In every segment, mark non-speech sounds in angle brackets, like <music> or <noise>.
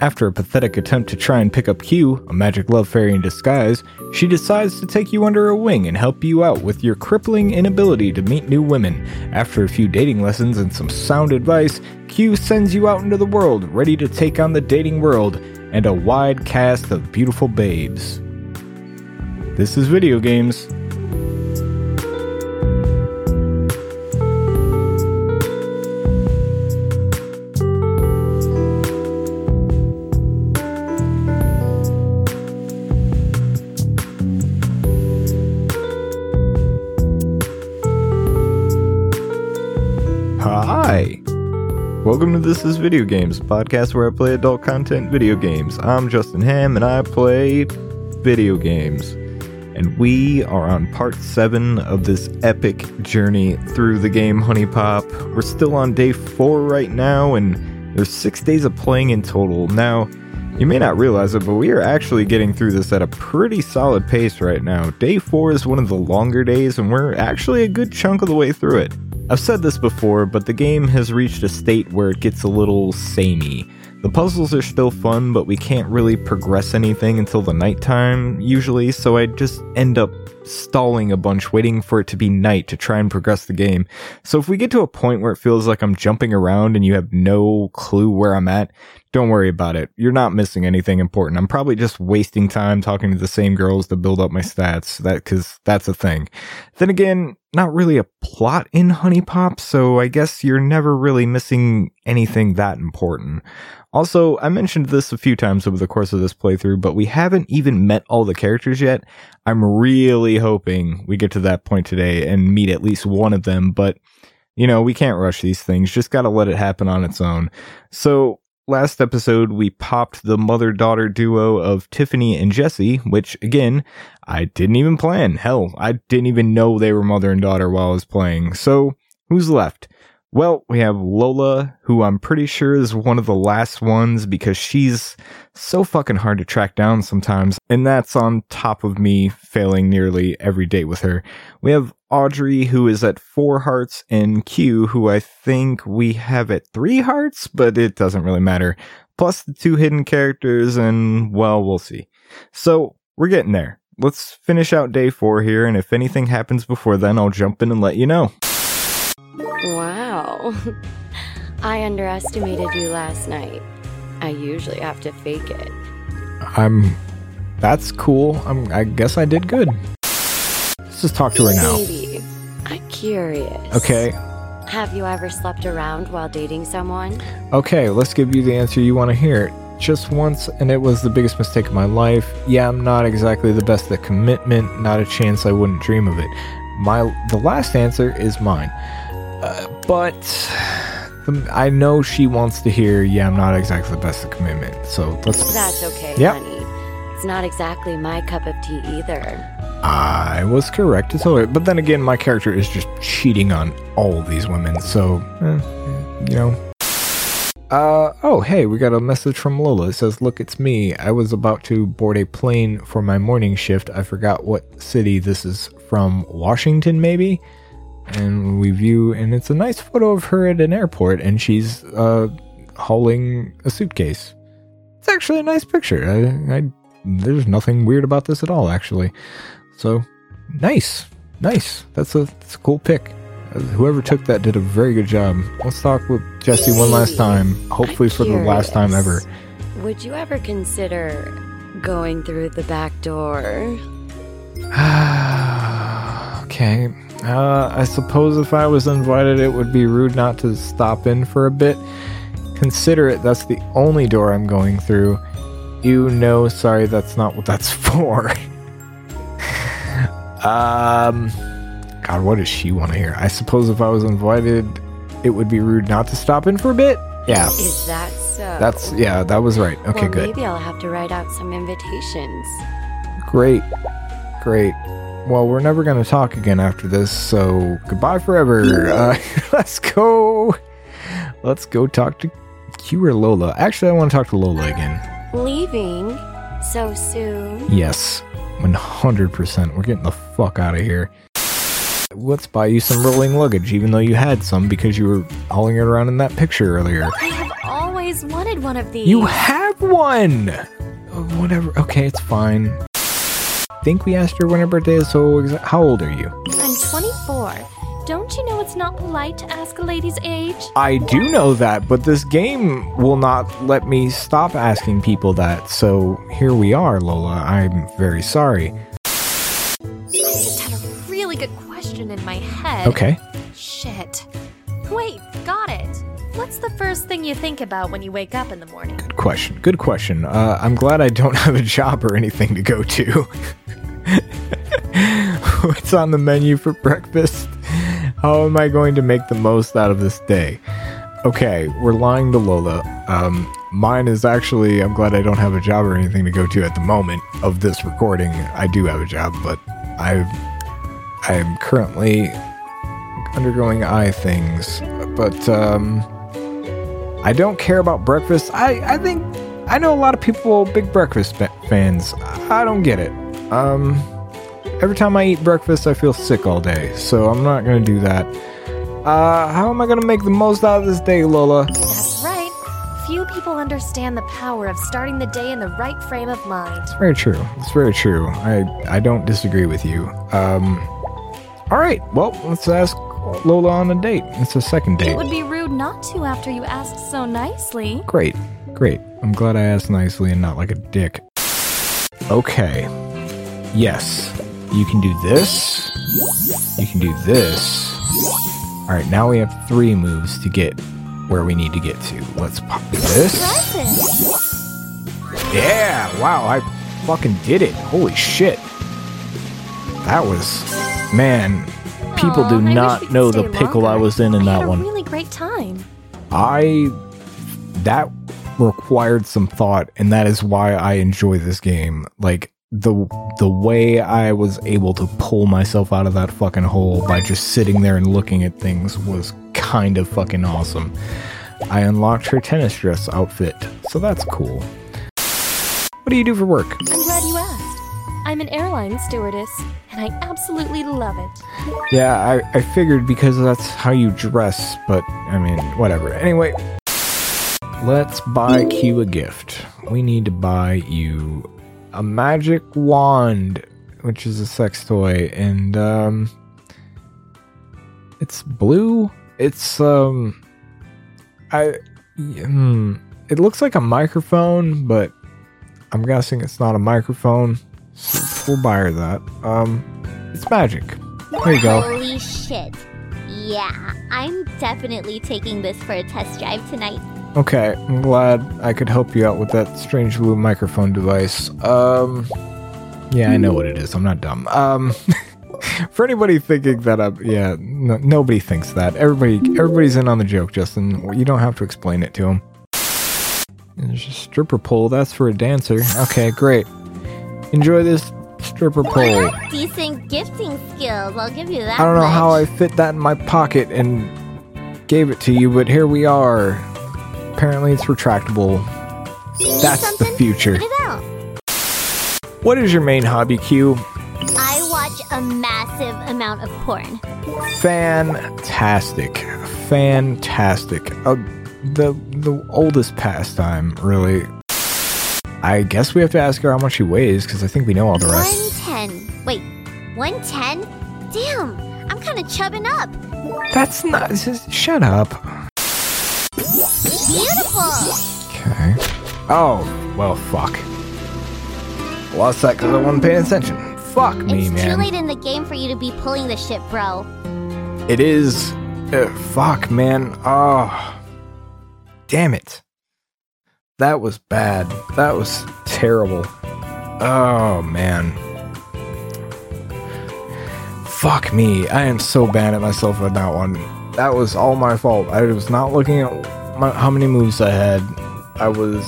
After a pathetic attempt to try and pick up Kyu, a magic love fairy in disguise, she decides to take you under her wing and help you out with your crippling inability to meet new women. After a few dating lessons and some sound advice, Kyu sends you out into the world, ready to take on the dating world and a wide cast of beautiful babes. This is video games. Welcome to This is Video Games, a podcast where I play adult content video games. I'm Justin Ham and I play video games. And we are on part 7 of this epic journey through the game HuniePop. We're still on day 4 right now and there's 6 days of playing in total. Now, you may not realize it, but we are actually getting through this at a pretty solid pace right now. Day 4 is one of the longer days and we're actually a good chunk of the way through it. I've said this before, but the game has reached a state where it gets a little samey. The puzzles are still fun, but we can't really progress anything until the nighttime, usually, so I just end up stalling a bunch, waiting for it to be night to try and progress the game. So if we get to a point where it feels like I'm jumping around and you have no clue where I'm at, don't worry about it. You're not missing anything important. I'm probably just wasting time talking to the same girls to build up my stats. That, cause that's a thing. Then again, not really a plot in HuniePop, so I guess you're never really missing anything that important. Also, I mentioned this a few times over the course of this playthrough, but we haven't even met all the characters yet. I'm really hoping we get to that point today and meet at least one of them, but you know, we can't rush these things. Just gotta let it happen on its own. So, last episode, we popped the mother daughter duo of Tiffany and Jessie, which again, I didn't even plan. Hell, I didn't even know they were mother and daughter while I was playing. So, who's left? Well, we have Lola, who I'm pretty sure is one of the last ones because she's so fucking hard to track down sometimes. And that's on top of me failing nearly every date with her. We have Audrey, who is at four hearts, and Kyu, who I think we have at three hearts, but it doesn't really matter. Plus the two hidden characters, and well, we'll see. So, we're getting there. Let's finish out day four here, and if anything happens before then, I'll jump in and let you know. Wow. <laughs> I underestimated you last night. I usually have to fake it. I'm. That's cool. I'm, I guess I did good. Let's just talk to her now. Baby, I'm curious. Okay. Have you ever slept around while dating someone? Okay, let's give you the answer you want to hear. Just once, and it was the biggest mistake of my life. Yeah, I'm not exactly the best at commitment. Not a chance I wouldn't dream of it. My the last answer is mine. Uh, but the, I know she wants to hear. Yeah, I'm not exactly the best at commitment. So let's. That's okay, Yep. honey. It's not exactly my cup of tea either. I was correct. It's alright. But then again, my character is just cheating on all these women. So, eh, you know. Uh, oh, hey, we got a message from Lola. It says, Look, it's me. I was about to board a plane for my morning shift. I forgot what city this is from. Washington, maybe? And we view, and it's a nice photo of her at an airport, and she's, uh, hauling a suitcase. It's actually a nice picture. I, I, there's nothing weird about this at all, actually. So, nice, nice. That's a, that's a cool pick. Uh, Whoever took that did a very good job. Let's talk with Jessie one last time. Hopefully, I'm for the last time ever. Would you ever consider going through the back door? <sighs> okay. Uh, I suppose if I was invited, it would be rude not to stop in for a bit. Consider it, that's the only door I'm going through. You know, sorry, that's not what that's <laughs> for. um, God, what does she want to hear? I suppose if I was invited, it would be rude not to stop in for a bit. Yeah, Is that so? that's yeah, that was right. Okay, well, good. Maybe I'll have to write out some invitations. Great. Great. Well, we're never going to talk again after this, so goodbye forever. Uh, <laughs> let's go. Let's go talk to Kyu or Lola. Actually, I want to talk to Lola again. Leaving so soon? Yes, 100%. We're getting the fuck out of here. Let's buy you some rolling luggage, even though you had some because you were hauling it around in that picture earlier. I have always wanted one of these. You have one! Oh, Whatever. Okay, it's fine. Think we asked her when her birthday is, so exa- how old are you? I'm 24. Don't you know it's not polite to ask a lady's age? I do know that, but this game will not let me stop asking people that, so here we are, Lola. I'm very sorry. I just had a really good question in my head. Okay. Shit. Wait. What's the first thing you think about when you wake up in the morning? Good question. Good question. Uh, I'm glad I don't <laughs> have a job or anything to go to. <laughs> What's on the menu for breakfast? How am I going to make the most out of this day? Okay, we're lying to Lola. Um, mine is actually, I'm glad I don't have a job or anything to go to at the moment of this recording. I do have a job, but I've, I'm currently undergoing eye things. But, um, I don't care about breakfast. I, I think I know a lot of people big breakfast fa- fans. I don't get it. Um, every time I eat breakfast, I feel sick all day, so I'm not gonna do that. Uh, how am I gonna make the most out of this day, Lola? That's right. Few people understand the power of starting the day in the right frame of mind. It's very true. It's very true. I I don't disagree with you. Um, all right. Well, let's ask Lola on a date. It's a second date. It would be rude not to after you asked so nicely. Great, great. I'm glad I asked nicely and not like a dick. Okay. Yes. You can do this. You can do this. Alright, now we have three moves to get where we need to get to. Let's pop this. Yeah! Wow, I fucking did it. Holy shit. That was. Man, people do oh, I wish not could know the stay pickle I longer. was in in I that had one. a really great time. I that required some thought and that is why I enjoy this game. Like the the way I was able to pull myself out of that fucking hole by just sitting there and looking at things was kind of fucking awesome. I unlocked her tennis dress outfit, so that's cool. What do you do for work? I'm glad you asked. I'm an airline stewardess, and I absolutely love it. Yeah, I, I figured because that's how you dress, but I mean, whatever. Anyway, let's buy Kyu a gift. We need to buy you a magic wand, which is a sex toy, and um, it's blue. It's um, I hmm, it looks like a microphone, but I'm guessing it's not a microphone. We'll buy her that. Um, it's magic. There you go. Holy shit. Yeah, I'm definitely taking this for a test drive tonight. Okay, I'm glad I could help you out with that strange blue microphone device. Um, yeah, I know what it is. I'm not dumb. Um, <laughs> for anybody thinking that I'm, yeah, no, nobody thinks that. Everybody, everybody's in on the joke, Justin. You don't have to explain it to them. There's a stripper pole. That's for a dancer. Okay, great. Enjoy this stripper pole. Decent gifting skills, I'll give you that. I don't know much. how I fit that in my pocket and gave it to you, but here we are. Apparently, it's retractable. Need That's the future. What is your main hobby, Kyu? I watch a massive amount of porn. Fantastic, fantastic. Uh, the the oldest pastime, really. I guess we have to ask her how much she weighs because I think we know all the rest. 110. Wait, 110? Damn, I'm kind of chubbing up. That's not. is- Shut up. Beautiful. Okay. Oh well, fuck. Lost that because I wasn't paying attention. Fuck me, it's man. too late in the game for you to be pulling the shit, bro. It is. Uh, fuck, man. Oh. Damn it. That was bad. That was terrible. Oh, man. Fuck me. I am so bad at myself on that one. That was all my fault. I was not looking at my, how many moves I had. I was.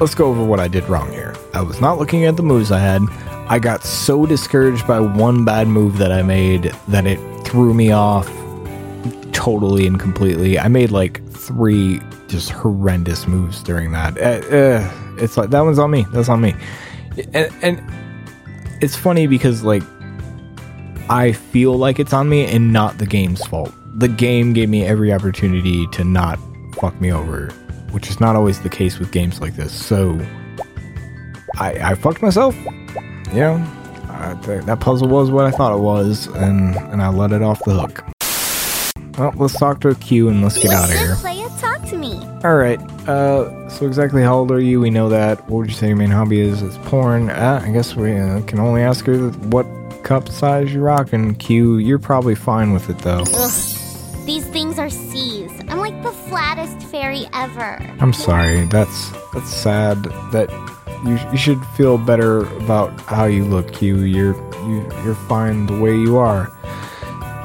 Let's go over what I did wrong here. I was not looking at the moves I had. I got so discouraged by one bad move that I made that it threw me off totally and completely. I made like three just horrendous moves during that. Uh, uh, it's like that one's on me. That's on me. And, and it's funny because like I feel like it's on me and not the game's fault. The game gave me every opportunity to not fuck me over which is not always the case with games like this. So I, I fucked myself. You know, that puzzle was what I thought it was, and and I let it off the hook. Well, let's talk to Kyu and let's get out of here. Play talk to me. All right. Uh, so exactly how old are you? We know that. What would you say your main hobby is? It's porn. Uh, I guess we uh, can only ask her what cup size you're rocking. Kyu, you're probably fine with it though. Ugh. These things are C's. I'm like the flattest fairy ever. I'm sorry. That's that's sad. That you you should feel better about how you look. Kyu, you're you you're fine the way you are.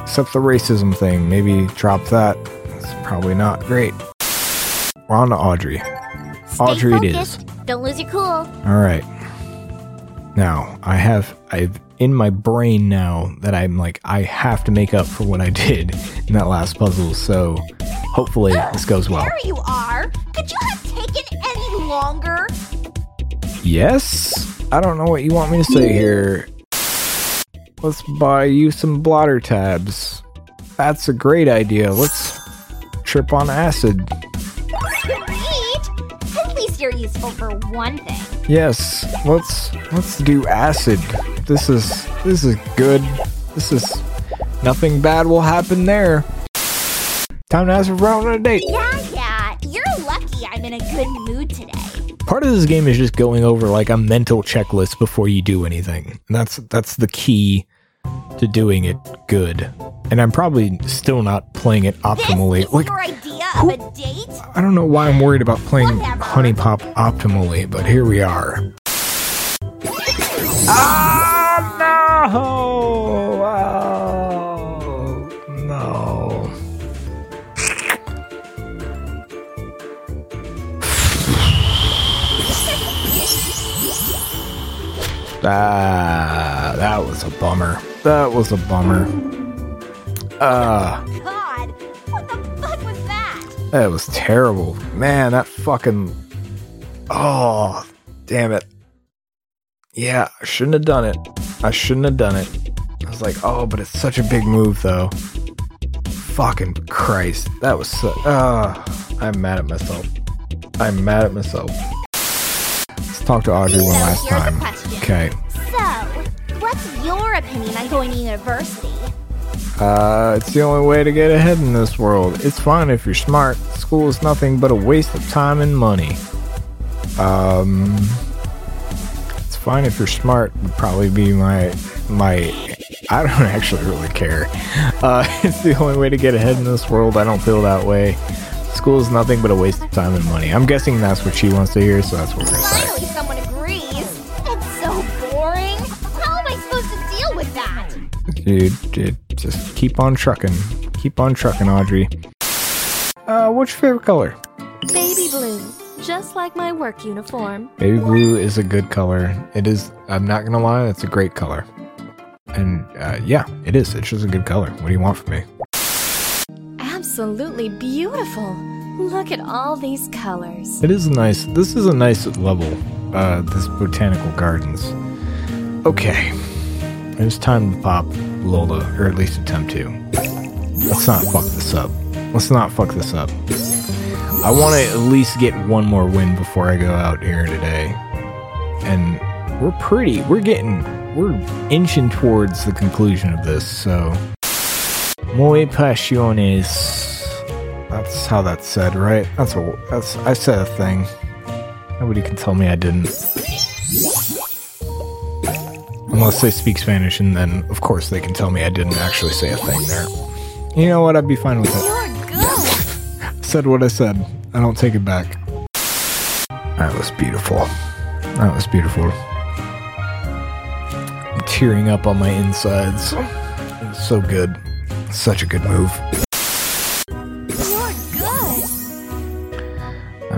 Except the racism thing. Maybe drop that. It's probably not great. We're on to Audrey. Stay Audrey it focused. is. Don't lose your cool. All right. Now, I have I've in my brain now that I'm like I have to make up for what I did in that last puzzle. So, hopefully this goes well. There you are. Could you have taken any longer? Yes. I don't know what you want me to say hmm. here. Let's buy you some blotter tabs. That's a great idea. Let's trip on acid. Sweet. At least you're useful for one thing. Yes, let's let's do acid. This is this is good. This is nothing bad will happen there. Time to ask for out on a date. Yeah, yeah. You're lucky I'm in a good mood today. Part of this game is just going over like a mental checklist before you do anything. And that's that's the key to doing it good. And I'm probably still not playing it optimally. This is Like your idea of a date? I don't know why I'm worried about playing Whatever. HuniePop optimally, but here we are. Ah, no! Ah, that was a bummer. That was a bummer. Ah. God, what the fuck was that? That was terrible. Man, that fucking. Oh, damn it. Yeah, I shouldn't have done it. I shouldn't have done it. I was like, oh, but it's such a big move, though. Fucking Christ. That was so. Uh, I'm mad at myself. I'm mad at myself. Talk to Audrey one So last time. Okay. So, what's your opinion on going to university? Uh, it's the only way to get ahead in this world. It's fine if you're smart. School is nothing but a waste of time and money. Um, it's fine if you're smart. Would probably be my my. I don't <laughs> actually really care. Uh, <laughs> it's the only way to get ahead in this world. I don't feel that way. School is nothing but a waste of time and money. I'm guessing that's what she wants to hear, so that's what we're gonna say. Finally, someone agrees. It's so boring. How am I supposed to deal with that? Dude, dude, just keep on trucking. Keep on trucking, Audrey. Uh, what's your favorite color? Baby blue, just like my work uniform. Baby blue is a good color. It is. I'm not gonna lie, it's a great color. And uh, yeah, it is. It's just a good color. What do you want from me? Absolutely beautiful. Look at all these colors. It is nice. This is a nice level. Uh, this botanical gardens. Okay, it's time to pop Lola, or at least attempt to. Let's not fuck this up. Let's not fuck this up. I want to at least get one more win before I go out here today. And we're pretty. We're getting. We're inching towards the conclusion of this. So, muy pasiones. That's how that's said, right? That's a. That's. I said a thing. Nobody can tell me I didn't. Unless they speak Spanish, and then, of course, they can tell me I didn't actually say a thing there. You know what? I'd be fine with it. You're good. <laughs> said what I said. I don't take it back. That was beautiful. That was beautiful. I'm tearing up on my insides. It was so good. Such a good move.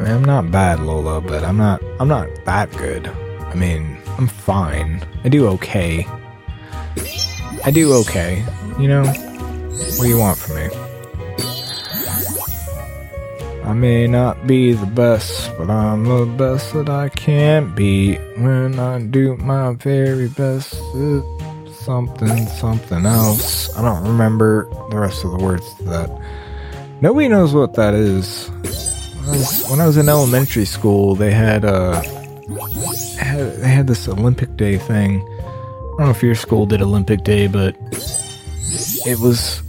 I'm not bad, Lola, but I'm not. I'm not that good. I mean, I'm fine. I do okay. I do okay. You know. What do you want from me? I may not be the best, but I'm the best that I can be. When I do my very best, it's something, something else. I don't remember the rest of the words to that. Nobody knows what that is. Was, when I was in elementary school, they had uh had, they had this Olympic Day thing. I don't know if your school did Olympic Day, but it was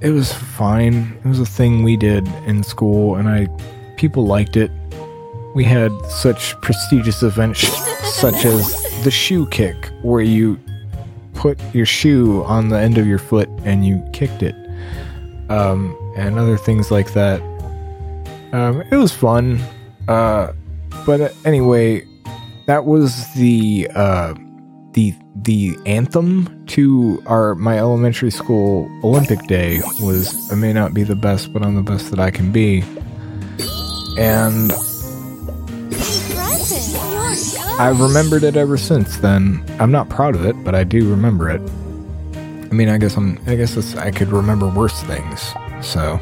it was fine. It was a thing we did in school, and I people liked it. We had such prestigious events, such as the shoe kick, where you put your shoe on the end of your foot and you kicked it, um, and other things like that. Um, it was fun, uh, but anyway, that was the uh, the the anthem to our my elementary school Olympic Day was I may not be the best, but I'm the best that I can be. And I've remembered it ever since then. I'm not proud of it, but I do remember it. I mean, I guess I'm. I guess I could remember worse things. So.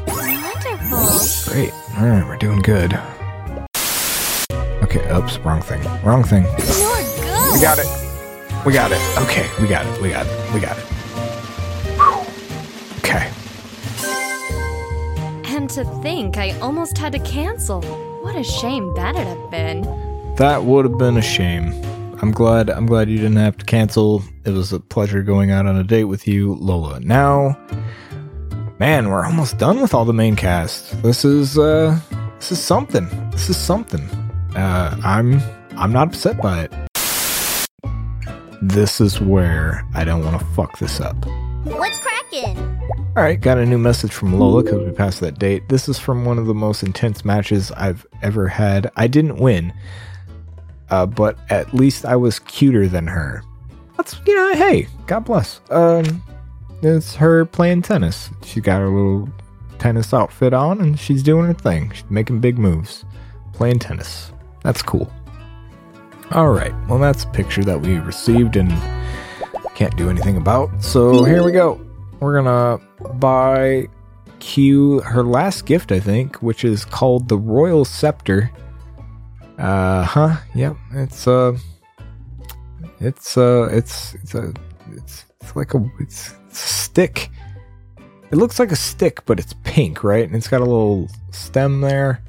Great. All right, we're doing good. Okay. Oops. Wrong thing. Wrong thing. You're good. We got it. We got it. Okay, we got it. We got it. We got it. Whew. Okay. And to think, I almost had to cancel. What a shame that'd have been. That would have been a shame. I'm glad I'm glad you didn't have to cancel. It was a pleasure going out on a date with you, Lola. Now man, we're almost done with all the main cast. This is uh this is something. This is something. Uh I'm I'm not upset by it. This is where I don't want to fuck this up. What's cracking? All right, got a new message from Lola because we passed that date. This is from one of the most intense matches I've ever had. I didn't win, uh, but at least I was cuter than her. That's you know, hey, God bless. Um, it's her playing tennis. She's got her little tennis outfit on, and she's doing her thing. She's making big moves, playing tennis. That's cool. All right, well, that's a picture that we received and can't do anything about. So here we go. We're gonna buy Kyu her last gift, I think, which is called the Royal Scepter. Uh huh. Yep. It's uh it's uh it's it's a it's it's like a it's, it's a stick. It looks like a stick, but it's pink, right? And it's got a little stem there.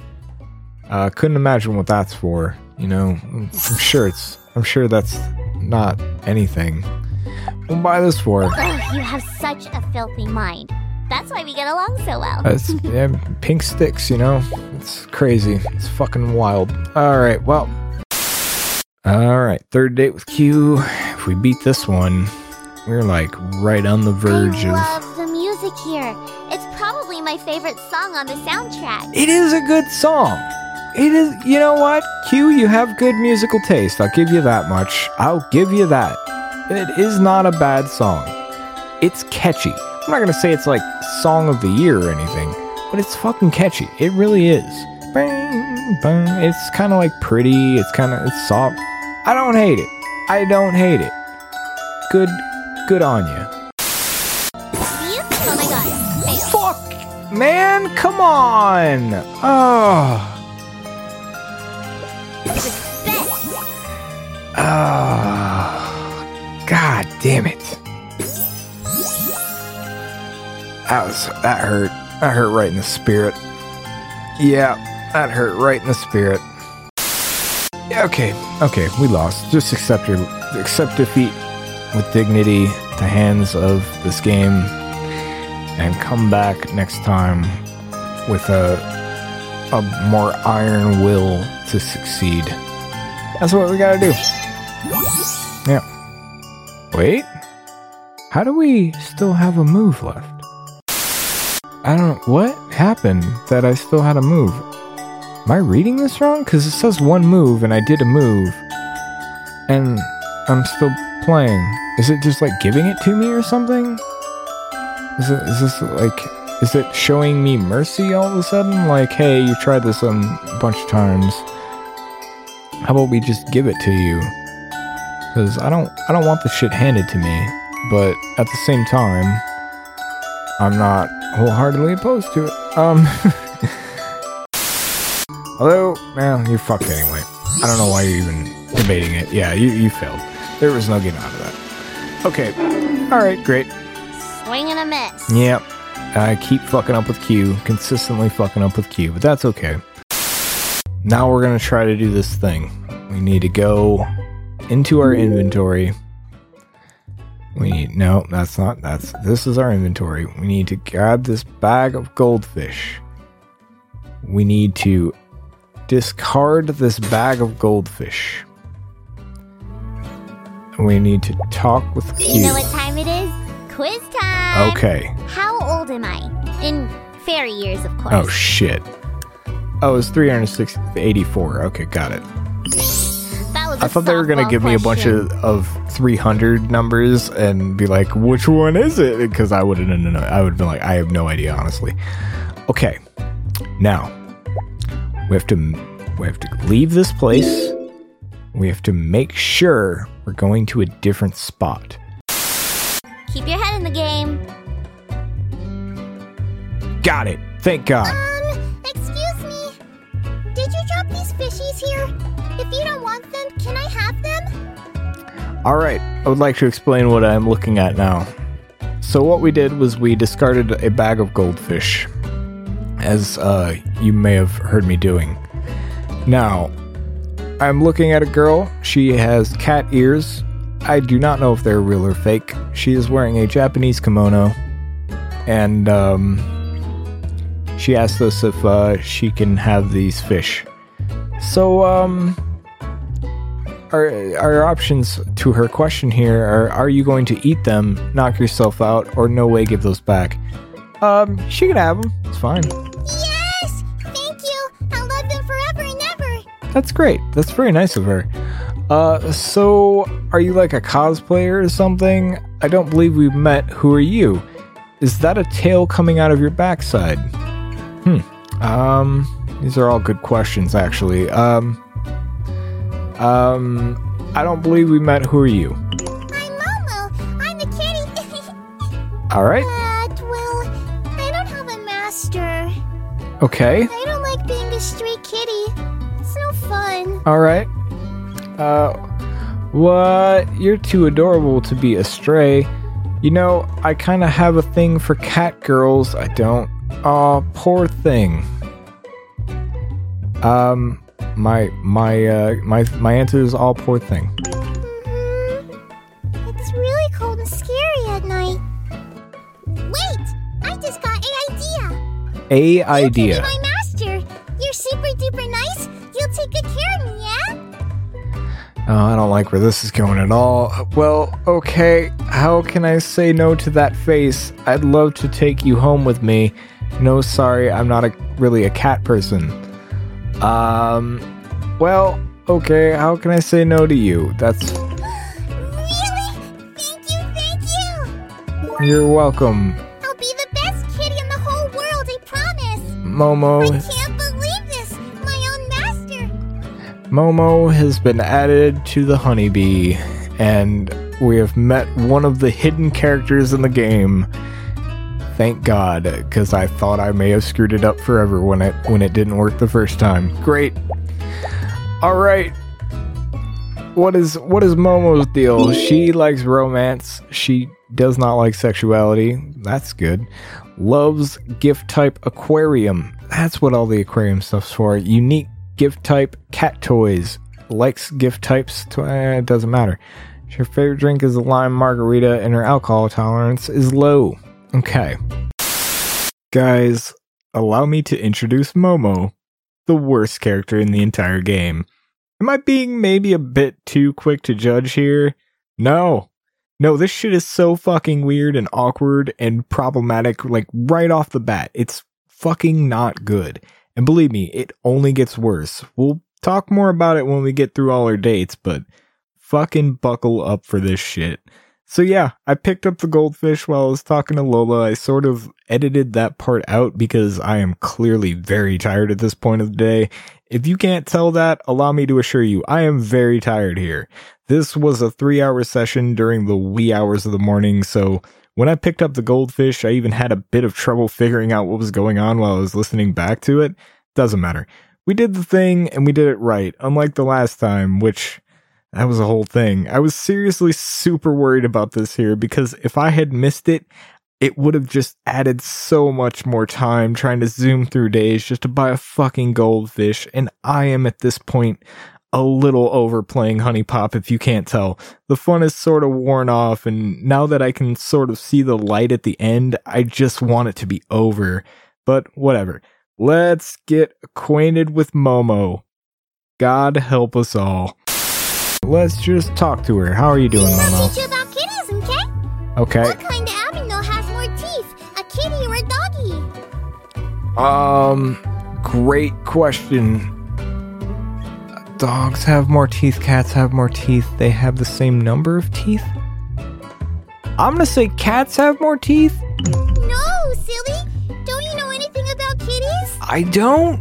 Uh couldn't imagine what that's for. You know, I'm sure it's I'm sure that's not anything. We'll buy this for. Ugh, you have such a filthy mind. That's why we get along so well. Uh, <laughs> yeah, pink sticks, you know. It's crazy. It's fucking wild. All right, well. All right, third date with Kyu. If we beat this one, we're like right on the verge I of. love the music here. It's probably my favorite song on the soundtrack. It is a good song. It is. You know what, Kyu? You have good musical taste. I'll give you that much. I'll give you that. It is not a bad song. It's catchy. I'm not gonna say it's like song of the year or anything, but it's fucking catchy. It really is. Bang, bang. It's kind of like pretty. It's kind of it's soft. I don't hate it. I don't hate it. Good, good on you. Oh my god. Fuck, man, come on. Oh, oh, god damn it. That was that hurt. That hurt right in the spirit. Yeah, that hurt right in the spirit. Okay, okay, we lost. Just accept your accept defeat with dignity the hands of this game, and come back next time with a a more iron will to succeed. That's what we gotta do. Yeah. Wait. How do we still have a move left? I don't. Know what happened that I still had a move? Am I reading this wrong? Because it says one move and I did a move. And I'm still playing. Is it just like giving it to me or something? Is it is this like is it showing me mercy all of a sudden? Like, hey, you tried this a bunch of times. How about we just give it to you? Because I don't I don't want the shit handed to me, but at the same time, I'm not wholeheartedly opposed to it. Um. <laughs> Although, man, you're fucked anyway. I don't know why you're even debating it. Yeah, you, you failed. There was no getting out of that. Okay. Alright, great. Swing and a miss. Yep. I keep fucking up with Kyu, consistently fucking up with Kyu, but that's okay. now we're gonna try to do this thing. We need to go into our inventory. We need no, that's not that's this is our inventory. We need to grab this bag of goldfish. We need to discard this bag of goldfish. We need to talk with Kyu. You know what time it is? Quiz time! okay. How old am I? In fairy years, of oh, course. Oh shit. Oh, it's 384. Okay, got it. That was I thought they were gonna softball give me a bunch of, of 300 numbers and be like, which one is it? Because I wouldn't know. I would have been like, I have no idea, honestly. Okay, now we have to we have to leave this place. We have to make sure we're going to a different spot. Keep your head in the game. Got it. Thank God. Um, excuse me. Did you drop these fishies here? If you don't want them, can I have them? All right, I would like to explain what I'm looking at now. So, what we did was we discarded a bag of goldfish, as uh, you may have heard me doing. Now, I'm looking at a girl. She has cat ears. I do not know if they're real or fake. She is wearing a Japanese kimono, and um, she asked us if uh, she can have these fish. So, um, our, our options to her question here are are you going to eat them, knock yourself out, or no way give those back? Um, she can have them. It's fine. That's great. That's very nice of her. Uh, so are you like a cosplayer or something? I don't believe we've met. Who are you? Is that a tail coming out of your backside? Hmm. Um, these are all good questions, actually. Um, um, I don't believe we met. Who are you? I'm Momo! I'm the kitty! All right. <laughs> but, well, I don't have a master. Okay. I All right. Uh, what? You're too adorable to be a stray. You know, I kind of have a thing for cat girls. I don't. Aw, poor thing. Um, my my uh my my answer is all poor thing. Mhm. It's really cold and scary at night. Wait! I just got an idea! A You idea. Oh, I don't like where this is going at all. Well, okay. How can I say no to that face? I'd love to take you home with me. No, sorry, I'm not a really a cat person. Um, well, okay. How can I say no to you? That's Really? Thank you, thank you! you're welcome, I'll be the best kitty in the whole world, I promise! Momo. Momo has been added to the HunieBee, and we have met one of the hidden characters in the game. Thank God, because I thought I may have screwed it up forever when it when it didn't work the first time. Great. All right. What is what is Momo's deal? She likes romance. She does not like sexuality. That's good. Loves gift type aquarium. That's what all the aquarium stuff's for. Unique gift type cat toys. Likes gift types. Eh, it doesn't matter. Her favorite drink is a lime margarita, and her alcohol tolerance is low. Okay. Guys, allow me to introduce Momo, the worst character in the entire game. Am I being maybe a bit too quick to judge here? No. No, this shit is so fucking weird and awkward and problematic, like right off the bat. It's fucking not good. And believe me, it only gets worse. We'll talk more about it when we get through all our dates, but fucking buckle up for this shit. So yeah, I picked up the goldfish while I was talking to Lola. I sort of edited that part out because I am clearly very tired at this point of the day. If you can't tell that, allow me to assure you, I am very tired here. This was a three hour session during the wee hours of the morning, so when I picked up the goldfish, I even had a bit of trouble figuring out what was going on while I was listening back to it. Doesn't matter. We did the thing and we did it right, unlike the last time, which that was a whole thing. I was seriously super worried about this here because if I had missed it, it would have just added so much more time trying to zoom through days just to buy a fucking goldfish. And I am at this point a little overplaying HuniePop if you can't tell. The fun is sort of worn off, and now that I can sort of see the light at the end, I just want it to be over. But whatever. Let's get acquainted with Momo. God help us all. Let's just talk to her. How are you doing, teach Momo? you about kitties, okay? Okay. What kind of animal has more teeth? A kitty or a doggy? Um, great question. Dogs have more teeth, cats have more teeth. They have the same number of teeth? I'm gonna say cats have more teeth. No, silly. Don't you know anything about kitties? I don't.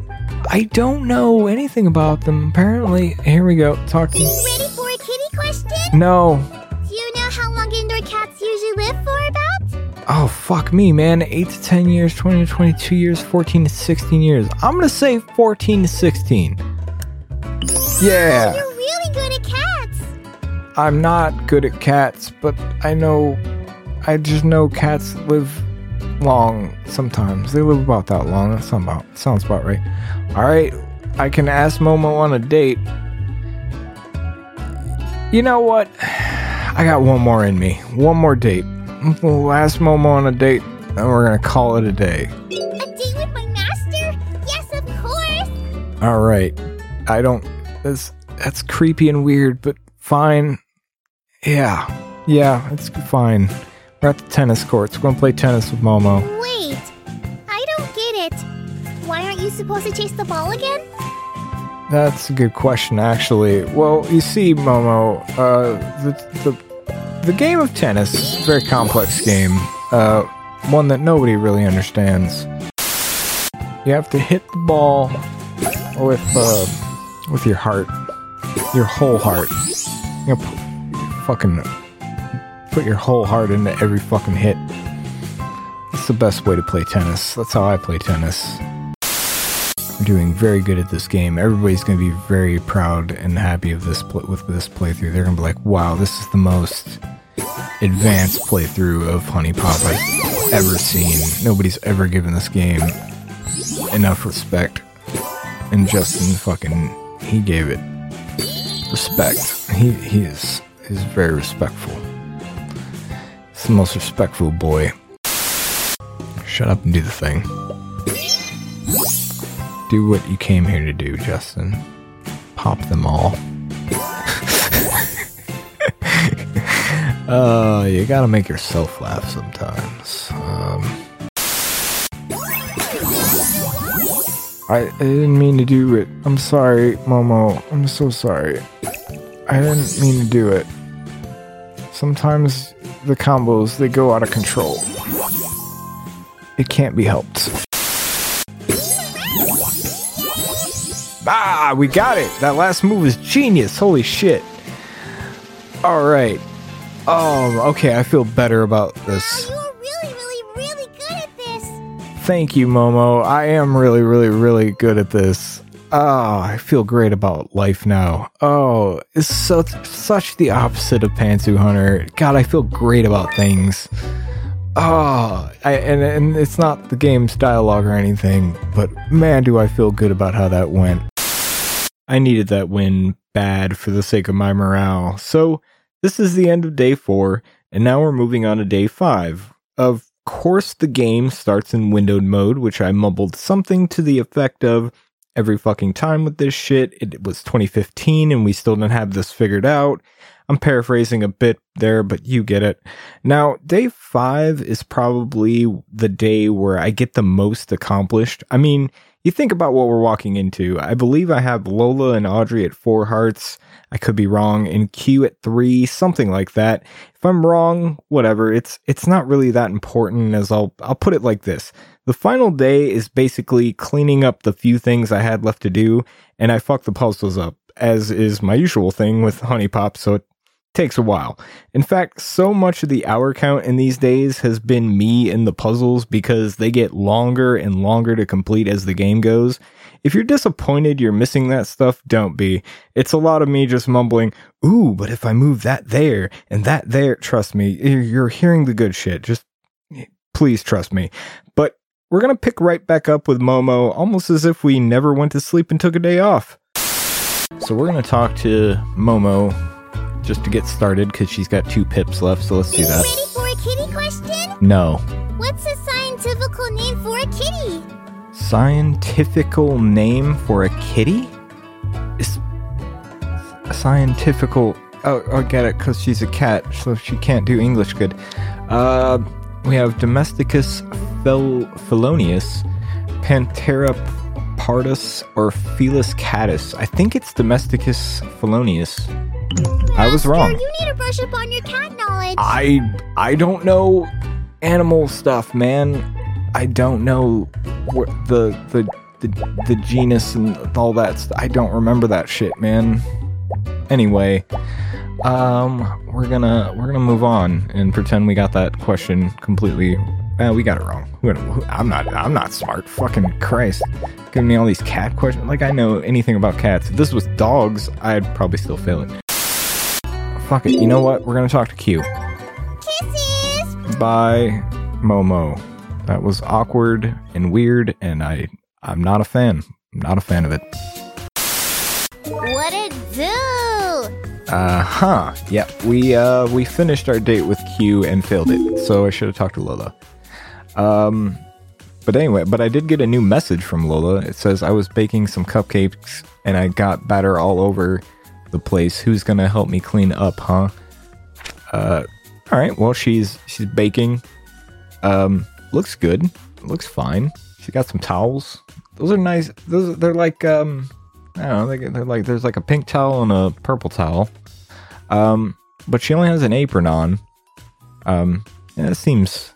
I don't know anything about them. Apparently, here we go. Talking. to Are you ready for a kitty question? No. Do you know how long indoor cats usually live for about? Oh, fuck me, man. 8 to 10 years, 20 to 22 years, 14 to 16 years. I'm gonna say 14 to 16. Yeah. Oh, you're really good at cats. I'm not good at cats, but I know. I just know cats live long sometimes. They live about that long. That sounds about, sounds about right. Alright, I can ask Momo on a date. You know what? I got one more in me. One more date. We'll ask Momo on a date, and we're gonna call it a day. A date with my master? Yes, of course. Alright. I don't. That's, that's creepy and weird, but fine. Yeah. Yeah, it's fine. We're at the tennis courts. We're gonna play tennis with Momo. Wait, I don't get it. Why aren't you supposed to chase the ball again? That's a good question, actually. Well, you see, Momo, uh, the, the, the game of tennis is a very complex game, uh, one that nobody really understands. You have to hit the ball with, uh, with your heart, your whole heart. You know, fucking put your whole heart into every fucking hit. That's the best way to play tennis. That's how I play tennis. I'm doing very good at this game. Everybody's going to be very proud and happy of this pl- with this playthrough. They're going to be like, "Wow, this is the most advanced playthrough of HuniePop I've ever seen. Nobody's ever given this game enough respect." And Justin fucking he gave it respect. He he is is very respectful. He's the most respectful boy. Shut up and do the thing. Do what you came here to do, Justin. Pop them all. <laughs> uh, you gotta make yourself laugh sometimes. Um, I, I didn't mean to do it. I'm sorry, Momo. I'm so sorry. I didn't mean to do it. Sometimes the combos they go out of control. It can't be helped. Ah, we got it. That last move is genius. Holy shit. All right. Um, okay, I feel better about this. Thank you, Momo. I am really, really, really good at this. Oh, I feel great about life now. Oh, it's so such the opposite of Pantsu Hunter. God, I feel great about things. Oh, I, and and it's not the game's dialogue or anything, but man, do I feel good about how that went. I needed that win bad for the sake of my morale. So this is the end of day four, and now we're moving on to day five. Of course, the game starts in windowed mode, which I mumbled something to the effect of every fucking time with this shit. It was 2015 and we still don't have this figured out. I'm paraphrasing a bit there, but you get it. Now, day five is probably the day where I get the most accomplished. I mean, you think about what we're walking into. I believe I have Lola and Audrey at four hearts. I could be wrong. in Kyu at three, something like that. If I'm wrong, whatever. It's it's not really that important as I'll I'll put it like this. The final day is basically cleaning up the few things I had left to do, and I fucked the puzzles up, as is my usual thing with HuniePop, so it takes a while. In fact, so much of the hour count in these days has been me in the puzzles because they get longer and longer to complete as the game goes. If you're disappointed you're missing that stuff, don't be. It's a lot of me just mumbling, ooh, but if I move that there and that there, trust me, you're hearing the good shit. Just please trust me. But we're gonna pick right back up with Momo, almost as if we never went to sleep and took a day off. So we're gonna talk to Momo just to get started because she's got two pips left. So let's do You that. ready for a kitty question? No. What's a scientific name for a kitty? Scientifical name for a kitty? Is a scientifical. Oh, I get it, because she's a cat, so she can't do English good. Uh, we have Domesticus fel- felonius, Panthera pardus, or Felis catus. I think it's Domesticus felonius. I was wrong. You need to brush up on your cat knowledge. I I don't know animal stuff, man. I don't know wh- the the the the genus and all that. St- I don't remember that shit, man. Anyway, um, we're gonna we're gonna move on and pretend we got that question completely. Eh, we got it wrong. I'm not I'm not smart. Fucking Christ, giving me all these cat questions. Like I know anything about cats. If this was dogs, I'd probably still fail it. Fuck it. You know what? We're gonna talk to Kyu. Kisses. by Momo. That was awkward and weird, and I I'm not a fan. I'm not a fan of it. What it do? Uh huh. Yep. We uh we finished our date with Kyu and failed it. So I should have talked to Lola. Um but anyway, but I did get a new message from Lola. It says I was baking some cupcakes and I got batter all over the place. Who's gonna help me clean up, huh? Uh all right. Well, she's she's baking. Um looks good. Looks fine. She got some towels. Those are nice. Those they're like um I don't know. They, they're like there's like a pink towel and a purple towel. Um, but she only has an apron on. Um, and it seems.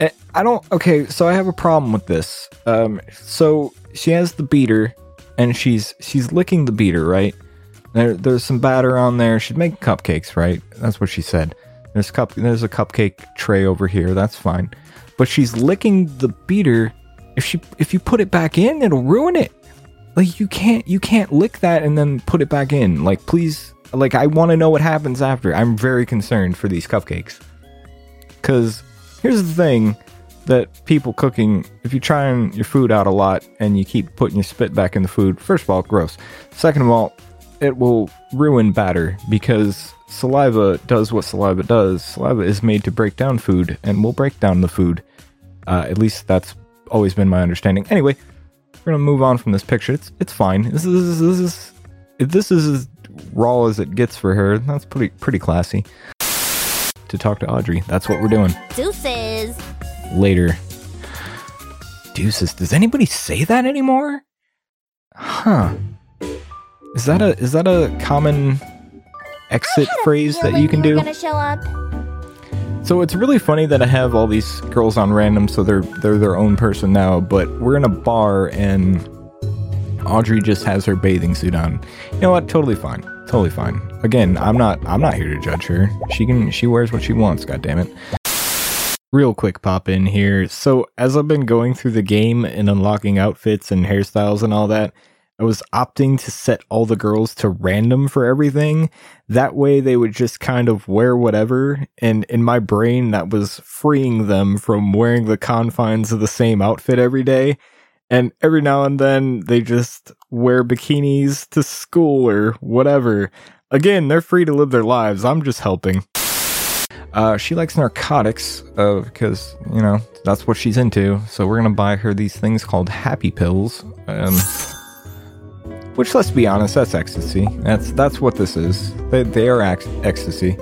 eh, I don't. Okay, so I have a problem with this. Um, so she has the beater, and she's she's licking the beater, right? There, there's some batter on there. She's make cupcakes, right? That's what she said. There's cup. There's a cupcake tray over here. That's fine. But she's licking the beater. If she if you put it back in, it'll ruin it like you can't you can't lick that and then put it back in like please like i want to know what happens after i'm very concerned for these cupcakes because here's the thing that people cooking if you're trying your food out a lot and you keep putting your spit back in the food first of all gross second of all it will ruin batter because saliva does what saliva does saliva is made to break down food and will break down the food uh, at least that's always been my understanding anyway we're gonna move on from this picture. It's it's fine. This is this is this is as raw as it gets for her. That's pretty pretty classy. To talk to Audrey. That's what we're doing Deuces. later. Deuces. Does anybody say that anymore? Huh. Is that a mm. is that a common exit phrase that you can do? Gonna show up. So it's really funny that I have all these girls on random, so they're they're their own person now. But we're in a bar and Audrey just has her bathing suit on. You know what? Totally fine. Totally fine. Again, I'm not I'm not here to judge her. She can she wears what she wants. God damn it. Real quick pop in here. So as I've been going through the game and unlocking outfits and hairstyles and all that, I was opting to set all the girls to random for everything. That way they would just kind of wear whatever. And in my brain, that was freeing them from wearing the confines of the same outfit every day. And every now and then they just wear bikinis to school or whatever. Again, they're free to live their lives. I'm just helping. Uh, she likes narcotics uh, because, you know, that's what she's into. So we're going to buy her these things called happy pills. Um, which, let's be honest, that's ecstasy. That's that's what this is. They, they are ex- ecstasy.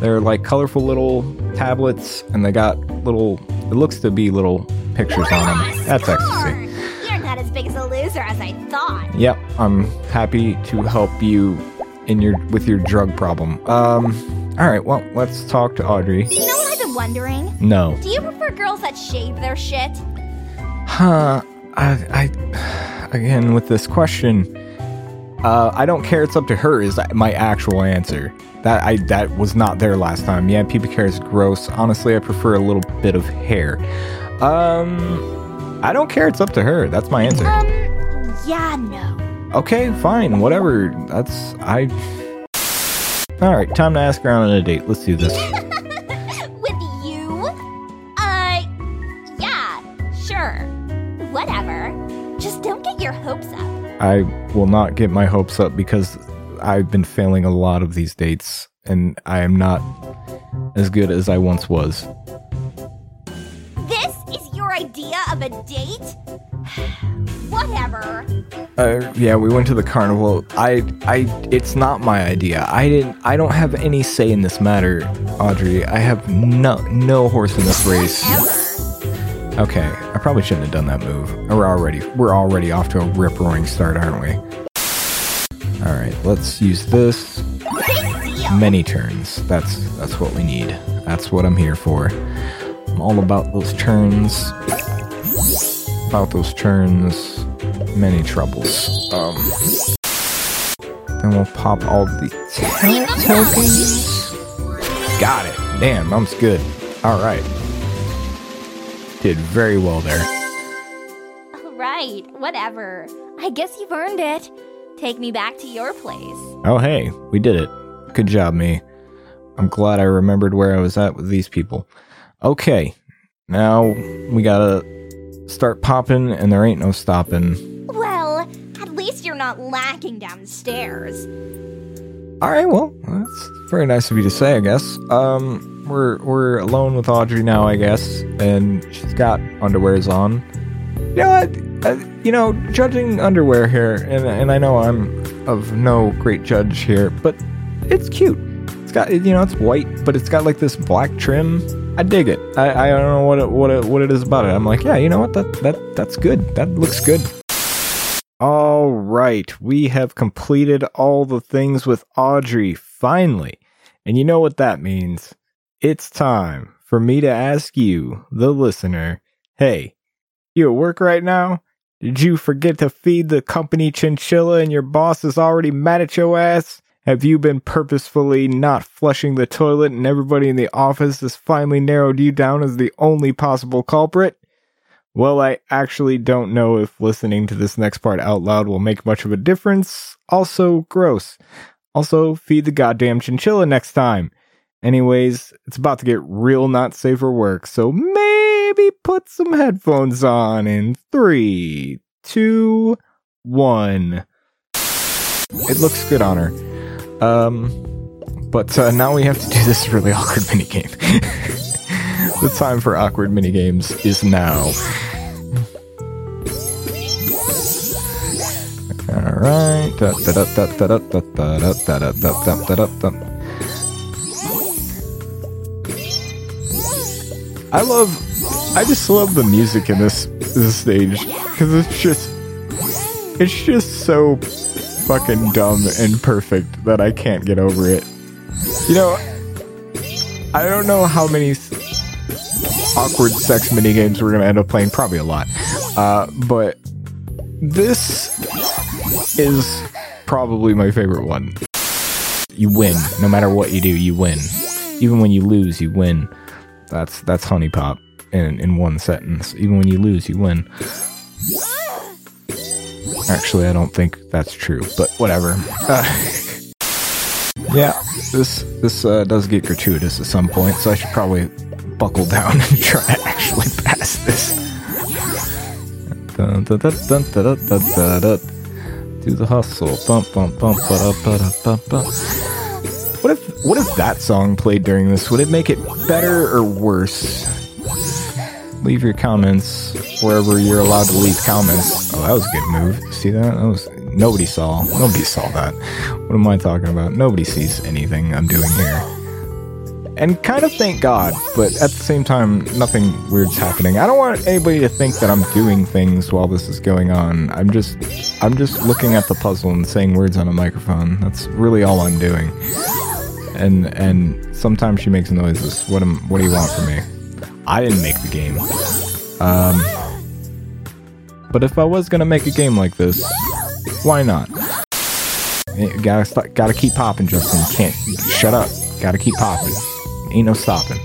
They're like colorful little tablets, and they got little. It looks to be little pictures on them. That's ecstasy. You're not as big as a loser as I thought. Yep, I'm happy to help you in your with your drug problem. Um, all right. Well, let's talk to Audrey. You know what I've been wondering? No. Do you prefer girls that shave their shit? Huh. I, I again with this question. Uh, I don't care. It's up to her. Is my actual answer. That I that was not there last time. Yeah, pubic hair is gross. Honestly, I prefer a little bit of hair. Um, I don't care. It's up to her. That's my answer. Um, yeah, no. Okay, fine, whatever. That's I. All right, time to ask her on a date. Let's do this. I will not get my hopes up because I've been failing a lot of these dates and I am not as good as I once was. This is your idea of a date? <sighs> whatever. Uh, yeah, we went to the carnival. I, I, it's not my idea. I didn't. I don't have any say in this matter, Audrey. I have no, no horse in this race. Ever. Okay, I probably shouldn't have done that move. We're already, we're already off to a rip roaring start, aren't we? All right, let's use this. Many turns. That's that's what we need. That's what I'm here for. I'm all about those turns. About those turns. Many troubles. Um. Then we'll pop all the tokens. Got it. Damn, I'm good. All right. Did very well there. Right, whatever. I guess you've earned it. Take me back to your place. Oh, hey, we did it. Good job, me. I'm glad I remembered where I was at with these people. Okay, now we gotta start popping, and there ain't no stopping. Well, at least you're not lacking downstairs. All right, well, that's very nice of you to say, I guess. Um, we're we're alone with Audrey now, I guess, and she's got underwears on. You know, I, I, uh, you know, judging underwear here, and and I know I'm of no great judge here, but it's cute. It's got, you know, it's white, but it's got like this black trim. I dig it. I, I don't know what it, what it, what it is about it. I'm like, yeah, you know what? That that that's good. That looks good. All right, we have completed all the things with Audrey finally. And you know what that means? It's time for me to ask you, the listener, hey, you at work right now? Did you forget to feed the company chinchilla and your boss is already mad at your ass? Have you been purposefully not flushing the toilet and everybody in the office has finally narrowed you down as the only possible culprit? Well, I actually don't know if listening to this next part out loud will make much of a difference. Also, gross. Also, feed the goddamn chinchilla next time. Anyways, it's about to get real not safe for work, so maybe put some headphones on in three, two, one. It looks good on her. Um, but uh, now we have to do this really awkward minigame. the time for awkward minigames is now. Alright. I love I just love the music in this this stage because it's just it's just so fucking dumb and perfect that I can't get over it. You know, I don't know how many awkward sex mini games we're gonna end up playing. Probably a lot, uh, but this is probably my favorite one. You win, no matter what you do. You win, even when you lose, you win. That's that's HuniePop in in one sentence. Even when you lose, you win. Actually, I don't think that's true, but whatever. Uh, <laughs> yeah, this this uh, does get gratuitous at some point, so I should probably buckle down <laughs> and try to actually pass this. Dun, dun, dun. Do the hustle. Bump, bump, bump, ba ba bump, bump. What if what if that song played during this? Would it make it better or worse? Leave your comments wherever you're allowed to leave comments. Oh, that was a good move. See that? That was nobody saw. Nobody saw that. What am I talking about? Nobody sees anything I'm doing here. And kind of thank God, but at the same time, nothing weird's happening. I don't want anybody to think that I'm doing things while this is going on. I'm just, I'm just looking at the puzzle and saying words on a microphone. That's really all I'm doing. And and sometimes she makes noises. What am, what do you want from me? I didn't make the game. Um, but if I was gonna make a game like this, why not? You gotta gotta keep popping, Justin. Can't shut up. Gotta keep popping. Ain't no stopping.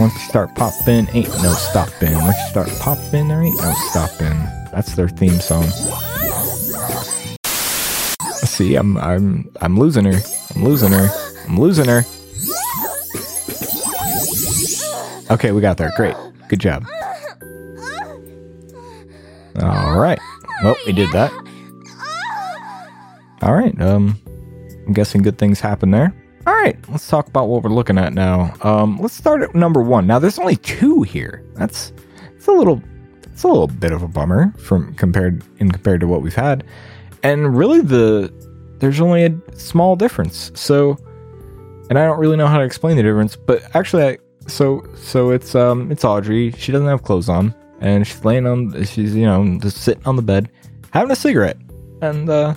Once you start popping, ain't no stopping. Once you start popping, there ain't no stopping. That's their theme song. See, I'm I'm I'm losing her. I'm losing her. I'm losing her. Okay, we got there. Great. Good job. All right. Well, we did that. All right. Um, I'm guessing good things happen there. All right. Let's talk about what we're looking at now. Um, let's start at number one. Now, there's only two here. That's it's a little it's a little bit of a bummer from compared in compared to what we've had, and really the there's only a small difference. So, and I don't really know how to explain the difference, but actually, I, so so it's um it's Audrey. She doesn't have clothes on, and she's laying on. She's you know just sitting on the bed, having a cigarette, and uh,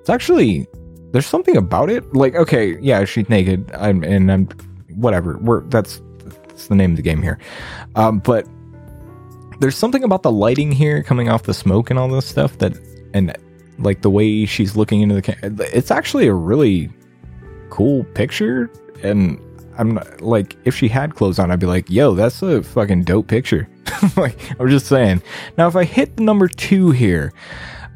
it's actually there's something about it. Like okay, yeah, she's naked, I'm, and I'm whatever. We're that's that's the name of the game here, um, but there's something about the lighting here coming off the smoke and all this stuff that and like the way she's looking into the camera it's actually a really cool picture. And i'm not, like if she had clothes on i'd be like yo that's a fucking dope picture. <laughs> Like i'm just saying. Now if i hit the number two here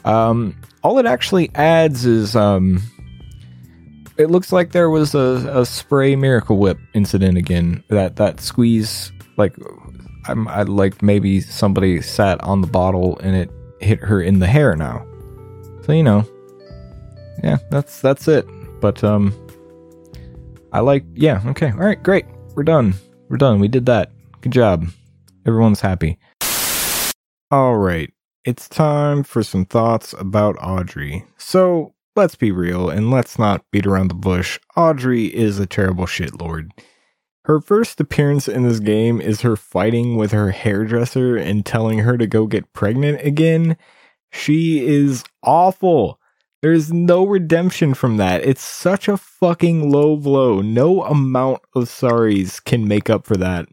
um all it actually adds is um it looks like there was a, a spray miracle whip incident again that that squeeze like I'm I like maybe somebody sat on the bottle and it hit her in the hair now. So you know, yeah, that's that's it. But um, I like yeah okay all right great we're done we're done we did that good job everyone's happy. All right, it's time for some thoughts about Audrey. So let's be real and let's not beat around the bush. Audrey is a terrible shitlord. Her first appearance in this game is her fighting with her hairdresser and telling her to go get pregnant again. She is awful. There's no redemption from that. It's such a fucking low blow. No amount of sorries can make up for that.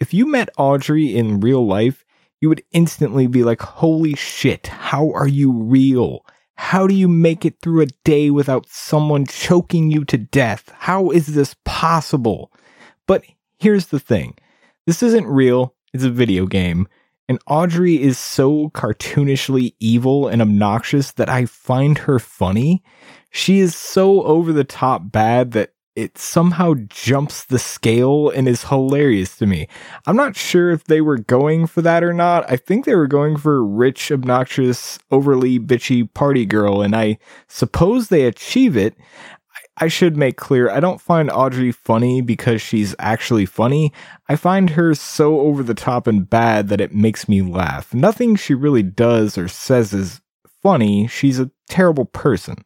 If you met Audrey in real life, you would instantly be like, holy shit, how are you real? How do you make it through a day without someone choking you to death? How is this possible? But here's the thing this isn't real, it's a video game. And Audrey is so cartoonishly evil and obnoxious that I find her funny. She is so over the top bad that it somehow jumps the scale and is hilarious to me. I'm not sure if they were going for that or not. I think they were going for rich, obnoxious, overly bitchy party girl, and I suppose they achieve it. I should make clear I don't find Audrey funny because she's actually funny. I find her so over the top and bad that it makes me laugh. Nothing she really does or says is funny. She's a terrible person.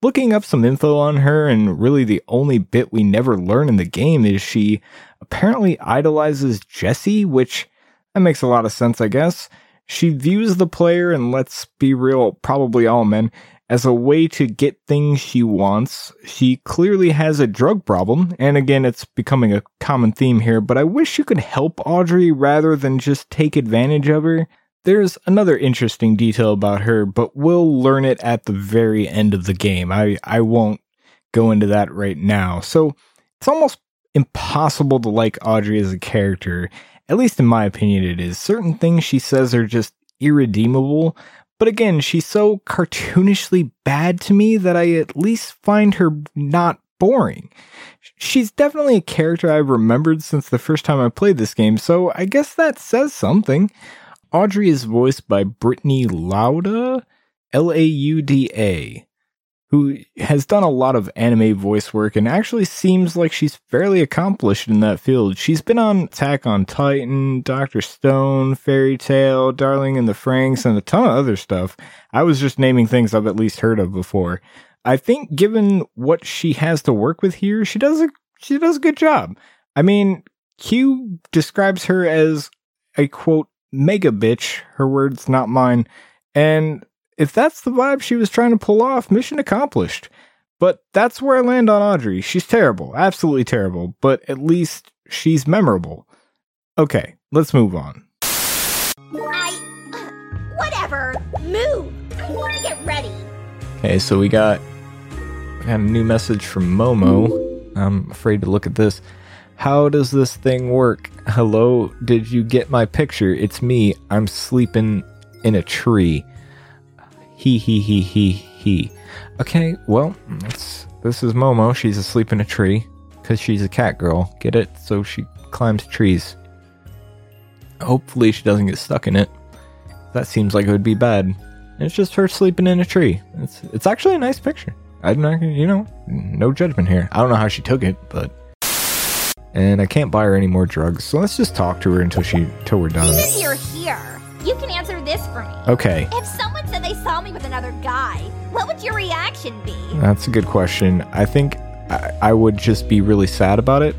Looking up some info on her, and really the only bit we never learn in the game is she apparently idolizes Jessie, which that makes a lot of sense, I guess. She views the player, and let's be real, probably all men, as a way to get things she wants. She clearly has a drug problem, and again, it's becoming a common theme here, but I wish you could help Audrey rather than just take advantage of her. There's another interesting detail about her, but we'll learn it at the very end of the game. I, I won't go into that right now. So it's almost impossible to like Audrey as a character. At least in my opinion, it is. Certain things she says are just irredeemable, but again, she's so cartoonishly bad to me that I at least find her not boring. She's definitely a character I've remembered since the first time I played this game, so I guess that says something. Audrey is voiced by Brittany Lauda, L A U D A who has done a lot of anime voice work and actually seems like she's fairly accomplished in that field. She's been on Attack on Titan, Doctor Stone, Fairy Tail, Darling in the Franxx, and a ton of other stuff. I was just naming things I've at least heard of before. I think given what she has to work with here, she does a she does a good job. I mean, Kyu describes her as a quote mega bitch, her words, not mine. And if that's the vibe she was trying to pull off, mission accomplished. But that's where I land on Audrey. She's terrible, absolutely terrible, but at least she's memorable. Okay, let's move on. I. Uh, whatever. Move. I want to get ready. Okay, so we got, we got a new message from Momo. I'm afraid to look at this. How does this thing work? Hello, did you get my picture? It's me. I'm sleeping in a tree. He he he he he. Okay, well, this is Momo. She's asleep in a tree because she's a cat girl. Get it? So she climbs trees. Hopefully, she doesn't get stuck in it. that seems like it would be bad. And it's just her sleeping in a tree. It's it's actually a nice picture. I'm not, you know, no judgment here. I don't know how she took it, but. And I can't buy her any more drugs, so let's just talk to her until she, until we're done. You're here, you can answer this for me. Okay, If someone said they saw me with another guy, what would your reaction be? that's a good question. I think I, I would just be really sad about it.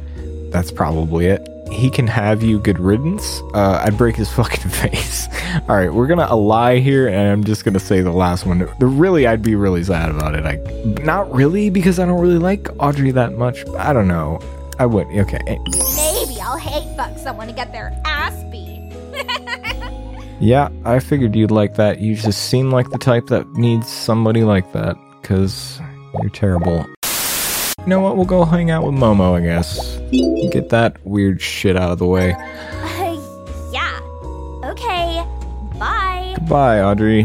That's probably it. He can have you good riddance. Uh, I'd break his <laughs> fucking face. All right, we're gonna lie here, and I'm just gonna say the last one. The really, I'd be really sad about it. I not really because I don't really like Audrey that much. I don't know. I would. Okay. Maybe I'll hate fuck someone to get their ass beat. <laughs> Yeah, I figured you'd like that. You just seem like the type that needs somebody like that, because you're terrible. You know what? We'll go hang out with Momo, I guess. Get that weird shit out of the way. Uh, <laughs> yeah. Okay. Bye. Goodbye, Audrey.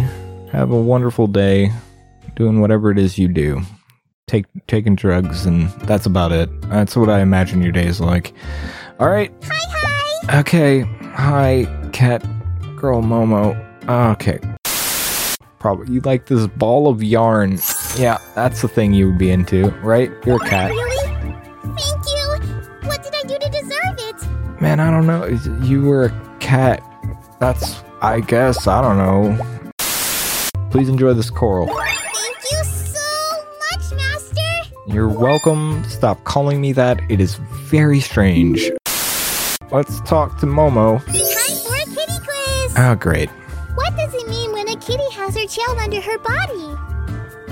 Have a wonderful day doing whatever it is you do. Take taking drugs, and that's about it. That's what I imagine your day is like. All right. Hi, hi. Okay. Hi, cat girl Momo. Okay. Probably you like this ball of yarn. Yeah, that's the thing you would be into, right? You're a oh, cat. Really? Thank you. What did I do to deserve it? Man, I don't know. You were a cat. That's, I guess, I don't know. Please enjoy this coral. Thank you so much, Master. You're welcome. Stop calling me that. It is very strange. Let's talk to Momo. Oh, great. What does it mean when a kitty has her tail under her body?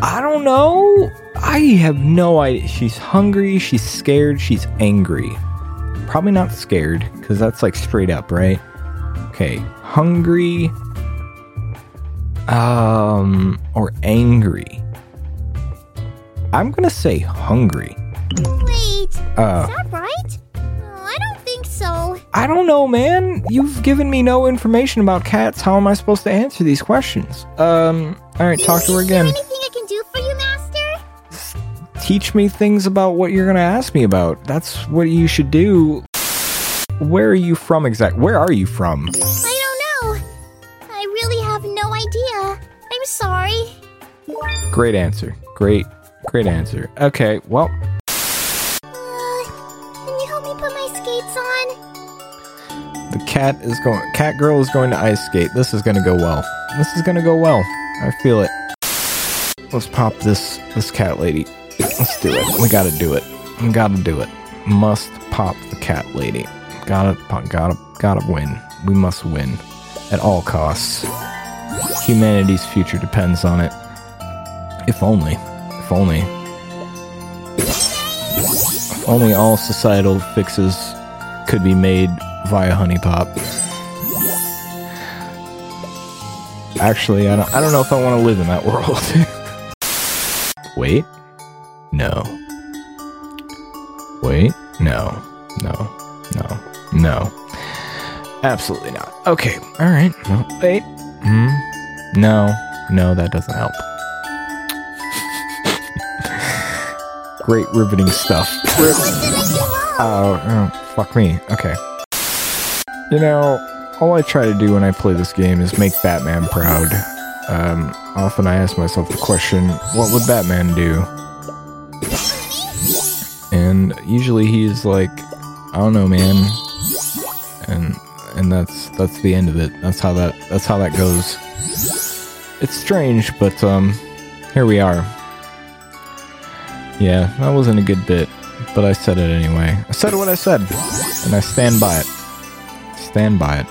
I don't know. I have no idea. She's hungry, she's scared, she's angry. Probably not scared, because that's like straight up, right? Okay. Hungry. Um, or angry. I'm gonna say hungry. Wait, Uh, is that right? So. I don't know, man. You've given me no information about cats. How am I supposed to answer these questions? Um, alright, talk to her Is there again. anything I can do for you, Master? teach me things about what you're going to ask me about. That's what you should do. Where are you from exactly? Where are you from? I don't know. I really have no idea. I'm sorry. Great answer. Great, great answer. Okay, well, the cat is going. Cat girl is going to ice skate. This is going to go well. This is going to go well. I feel it. Let's pop this this cat lady. Let's do it. We got to do it. We got to do it. Must pop the cat lady. Gotta pop. Gotta gotta win. We must win at all costs. Humanity's future depends on it. If only. If only. If only all societal fixes could be made via HuniePop. Actually, I don't, I don't know if I want to live in that <laughs> world. Wait. No. Wait. No. No. No. No. Absolutely not. Okay. All right. No. Wait. Hmm. No. No, that doesn't help. <laughs> Great riveting stuff. What did I do wrong? Oh, oh, fuck me. Okay. You know, all I try to do when I play this game is make Batman proud. Um, often I ask myself the question, what would Batman do? And usually he's like, I don't know, man. And and that's that's the end of it. That's how that that's how that goes. It's strange, but um here we are. Yeah, that wasn't a good bit, but I said it anyway. I said what I said, and I stand by it. Stand by it.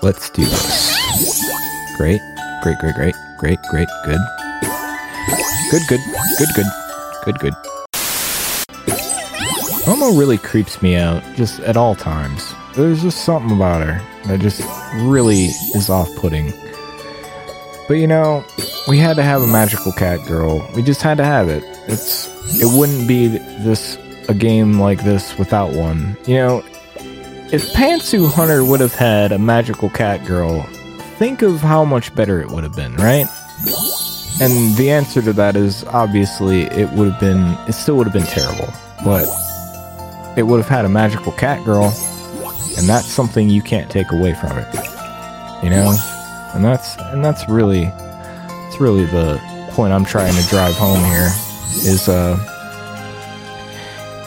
Let's do this. Great, great, great, great, great, great, good. Good, good, good, good, good, good. Momo really creeps me out, just at all times. There's just something about her that just really is off putting. But you know, we had to have a magical cat girl. We just had to have it. It's it wouldn't be this a game like this without one. You know, if Pantsu Hunter would have had a magical cat girl, think of how much better it would have been, right? And the answer to that is obviously it would have been it still would have been terrible. But it would have had a magical cat girl, and that's something you can't take away from it. You know? and that's and that's really it's really the point I'm trying to drive home here. Is uh,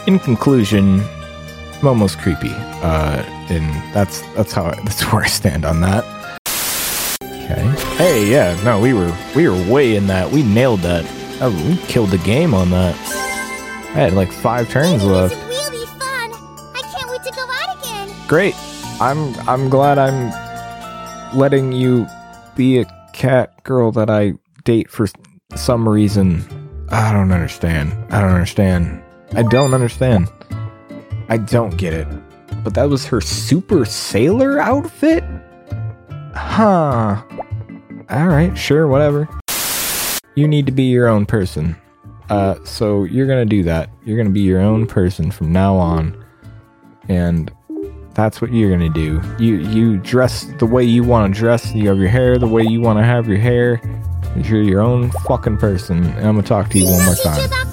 in conclusion, Momo's creepy, uh, and that's that's how <laughs> that's where I stand on that. Okay. Hey, yeah, no, we were we were way in that. We nailed that. Oh, we killed the game on that. I had like five turns It left. really fun. I can't wait to go out again. Great. I'm I'm glad I'm letting you be a cat girl that I date for some reason. I don't understand. I don't understand. I don't understand. I don't get it. But that was her super sailor outfit? Huh. Alright, sure, whatever. You need to be your own person. Uh, so you're gonna do that. You're gonna be your own person from now on. And that's what you're gonna do. You you dress the way you want to dress. You have your hair the way you want to have your hair. You're your own fucking person. And I'm gonna talk to you one more Teach you time. about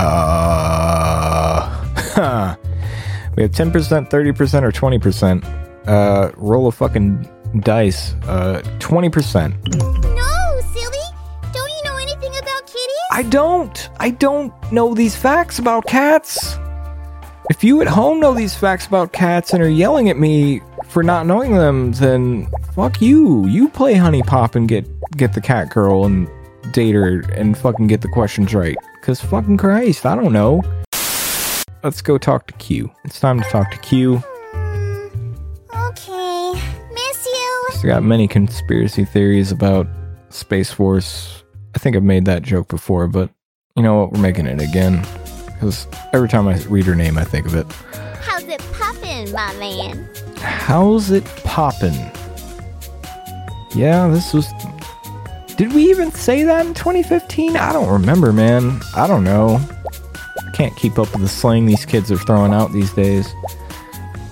Uh, <laughs> we have 10%, 30%, or 20%. Uh, roll a fucking dice. Uh, 20%. No, silly. Don't you know anything about kitties? I don't. I don't know these facts about cats. If you at home know these facts about cats and are yelling at me for not knowing them, then fuck you. You play HuniePop and get get the cat girl and date her and fucking get the questions right. Cause fucking Christ, I don't know. Let's go talk to Kyu. It's time to talk to Kyu. Okay. Miss you. She's got many conspiracy theories about Space Force. I think I've made that joke before, but you know what? We're making it again. Because every time I read her name, I think of it. How's it poppin', my man? How's it poppin'? Yeah, this was. Did we even say that in 2015? I don't remember, man. I don't know. Can't keep up with the slang these kids are throwing out these days.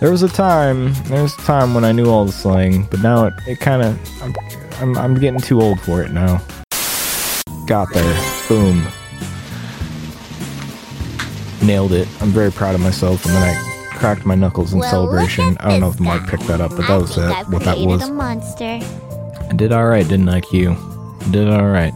There was a time, there was a time when I knew all the slang, but now it, it kind of, I'm, I'm, I'm getting too old for it now. Got there. Boom. Nailed it. I'm very proud of myself, and then I cracked my knuckles in Well, celebration. I don't know if Mark guy. picked that up, but that I was it, what that was. I did alright, didn't I, Kyu? Did alright.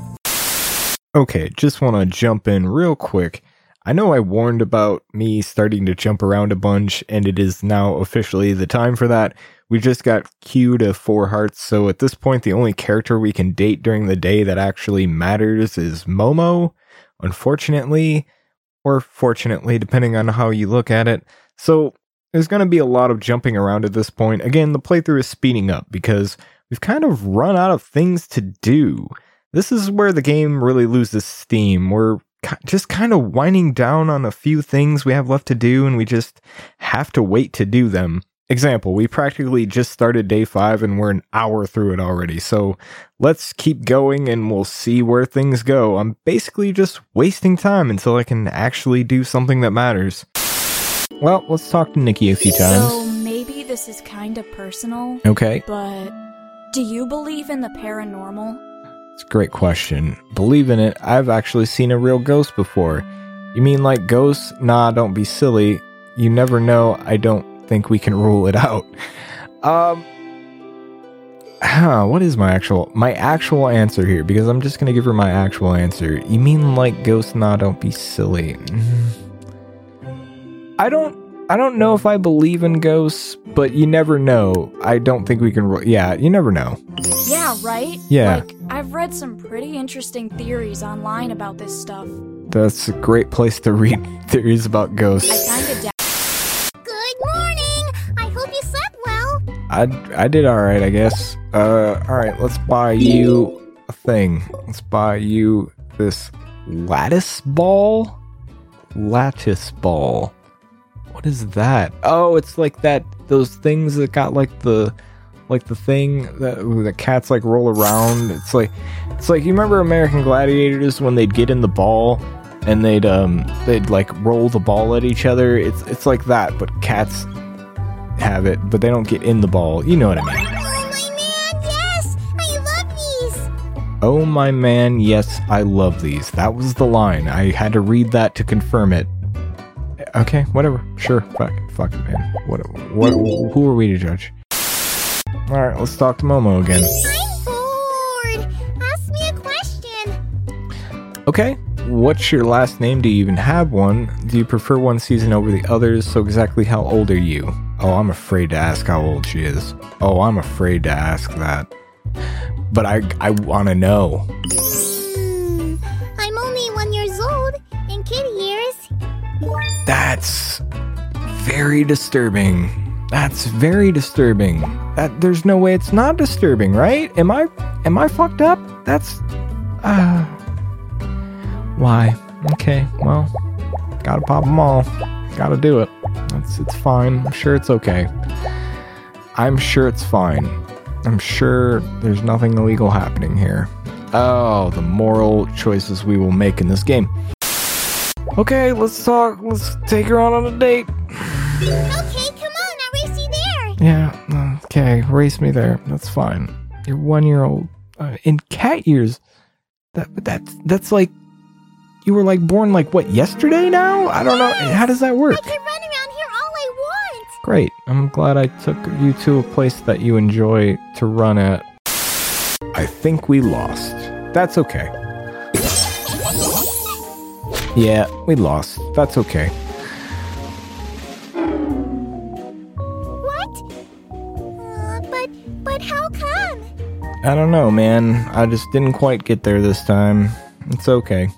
Okay, just want to jump in real quick. I know I warned about me starting to jump around a bunch, and it is now officially the time for that. We just got Kyu to four hearts, so at this point, the only character we can date during the day that actually matters is Momo. Unfortunately, or fortunately, depending on how you look at it. So there's going to be a lot of jumping around at this point. Again, the playthrough is speeding up because we've kind of run out of things to do. This is where the game really loses steam. We're just kind of winding down on a few things we have left to do, and we just have to wait to do them. Example, we practically just started day five and we're an hour through it already. So let's keep going and we'll see where things go. I'm basically just wasting time until I can actually do something that matters. Well, let's talk to Nikki a few times. So maybe this is kind of personal, Okay. but do you believe in the paranormal? It's a great question. Believe in it. I've actually seen a real ghost before. You mean like ghosts? Nah, don't be silly. You never know. I don't think we can <laughs> rule it out. Um huh, what is my actual my actual answer here because I'm just to give her my actual answer. You mean like ghosts? Nah, don't be silly. I don't I don't know if I believe in ghosts, but you never know. I don't think we can rule. Yeah, you never know. Yeah, right? Yeah. Like, I've read some pretty interesting theories online about this stuff. That's a great place to read <laughs> theories about I ghosts. kinda doubt. Good morning. I hope you slept well. I, I did all right, I guess. Uh, all right, let's buy you a thing. Let's buy you this lattice ball. Lattice ball. What is that? Oh, it's like that. Those things that got like the, like the thing that the cats like roll around. It's like, it's like you remember American Gladiators when they'd get in the ball and they'd um they'd like roll the ball at each other. It's it's like that, but cats have it, but they don't get in the ball. You know what I mean? Oh, my man, yes. I love these. Oh my man, yes, I love these. That was the line. I had to read that to confirm it. Okay, whatever. Sure, fuck, fuck it, man. What? What? Who are we to judge? All right, let's talk to Momo again. I'm bored. Ask me a question. Okay. What's your last name? Do you even have one? Do you prefer one season over the others? So exactly how old are you? Oh, I'm afraid to ask how old she is. Oh, I'm afraid to ask that. But I I want to know. That's very disturbing. That's very disturbing. That there's no way it's not disturbing, right? Am I am I fucked up? That's uh why? Okay, well, gotta pop them all. Gotta do it. It's it's fine. I'm sure it's okay. I'm sure it's fine. I'm sure there's nothing illegal happening here. Oh, the moral choices we will make in this game. Okay, let's talk. Let's take her on on a date. Okay, come on, I'll race you there. Yeah, okay, race me there. That's fine. You're one year old. Uh, in cat years, that that's that's like you were like born like what yesterday now? I don't know. How does that work? I can run around here all I want. Great. I'm glad I took you to a place that you enjoy to run at. I think we lost. That's okay. Yeah, we lost. That's okay. What? Uh, but but how come? I don't know, man. I just didn't quite get there this time. It's okay.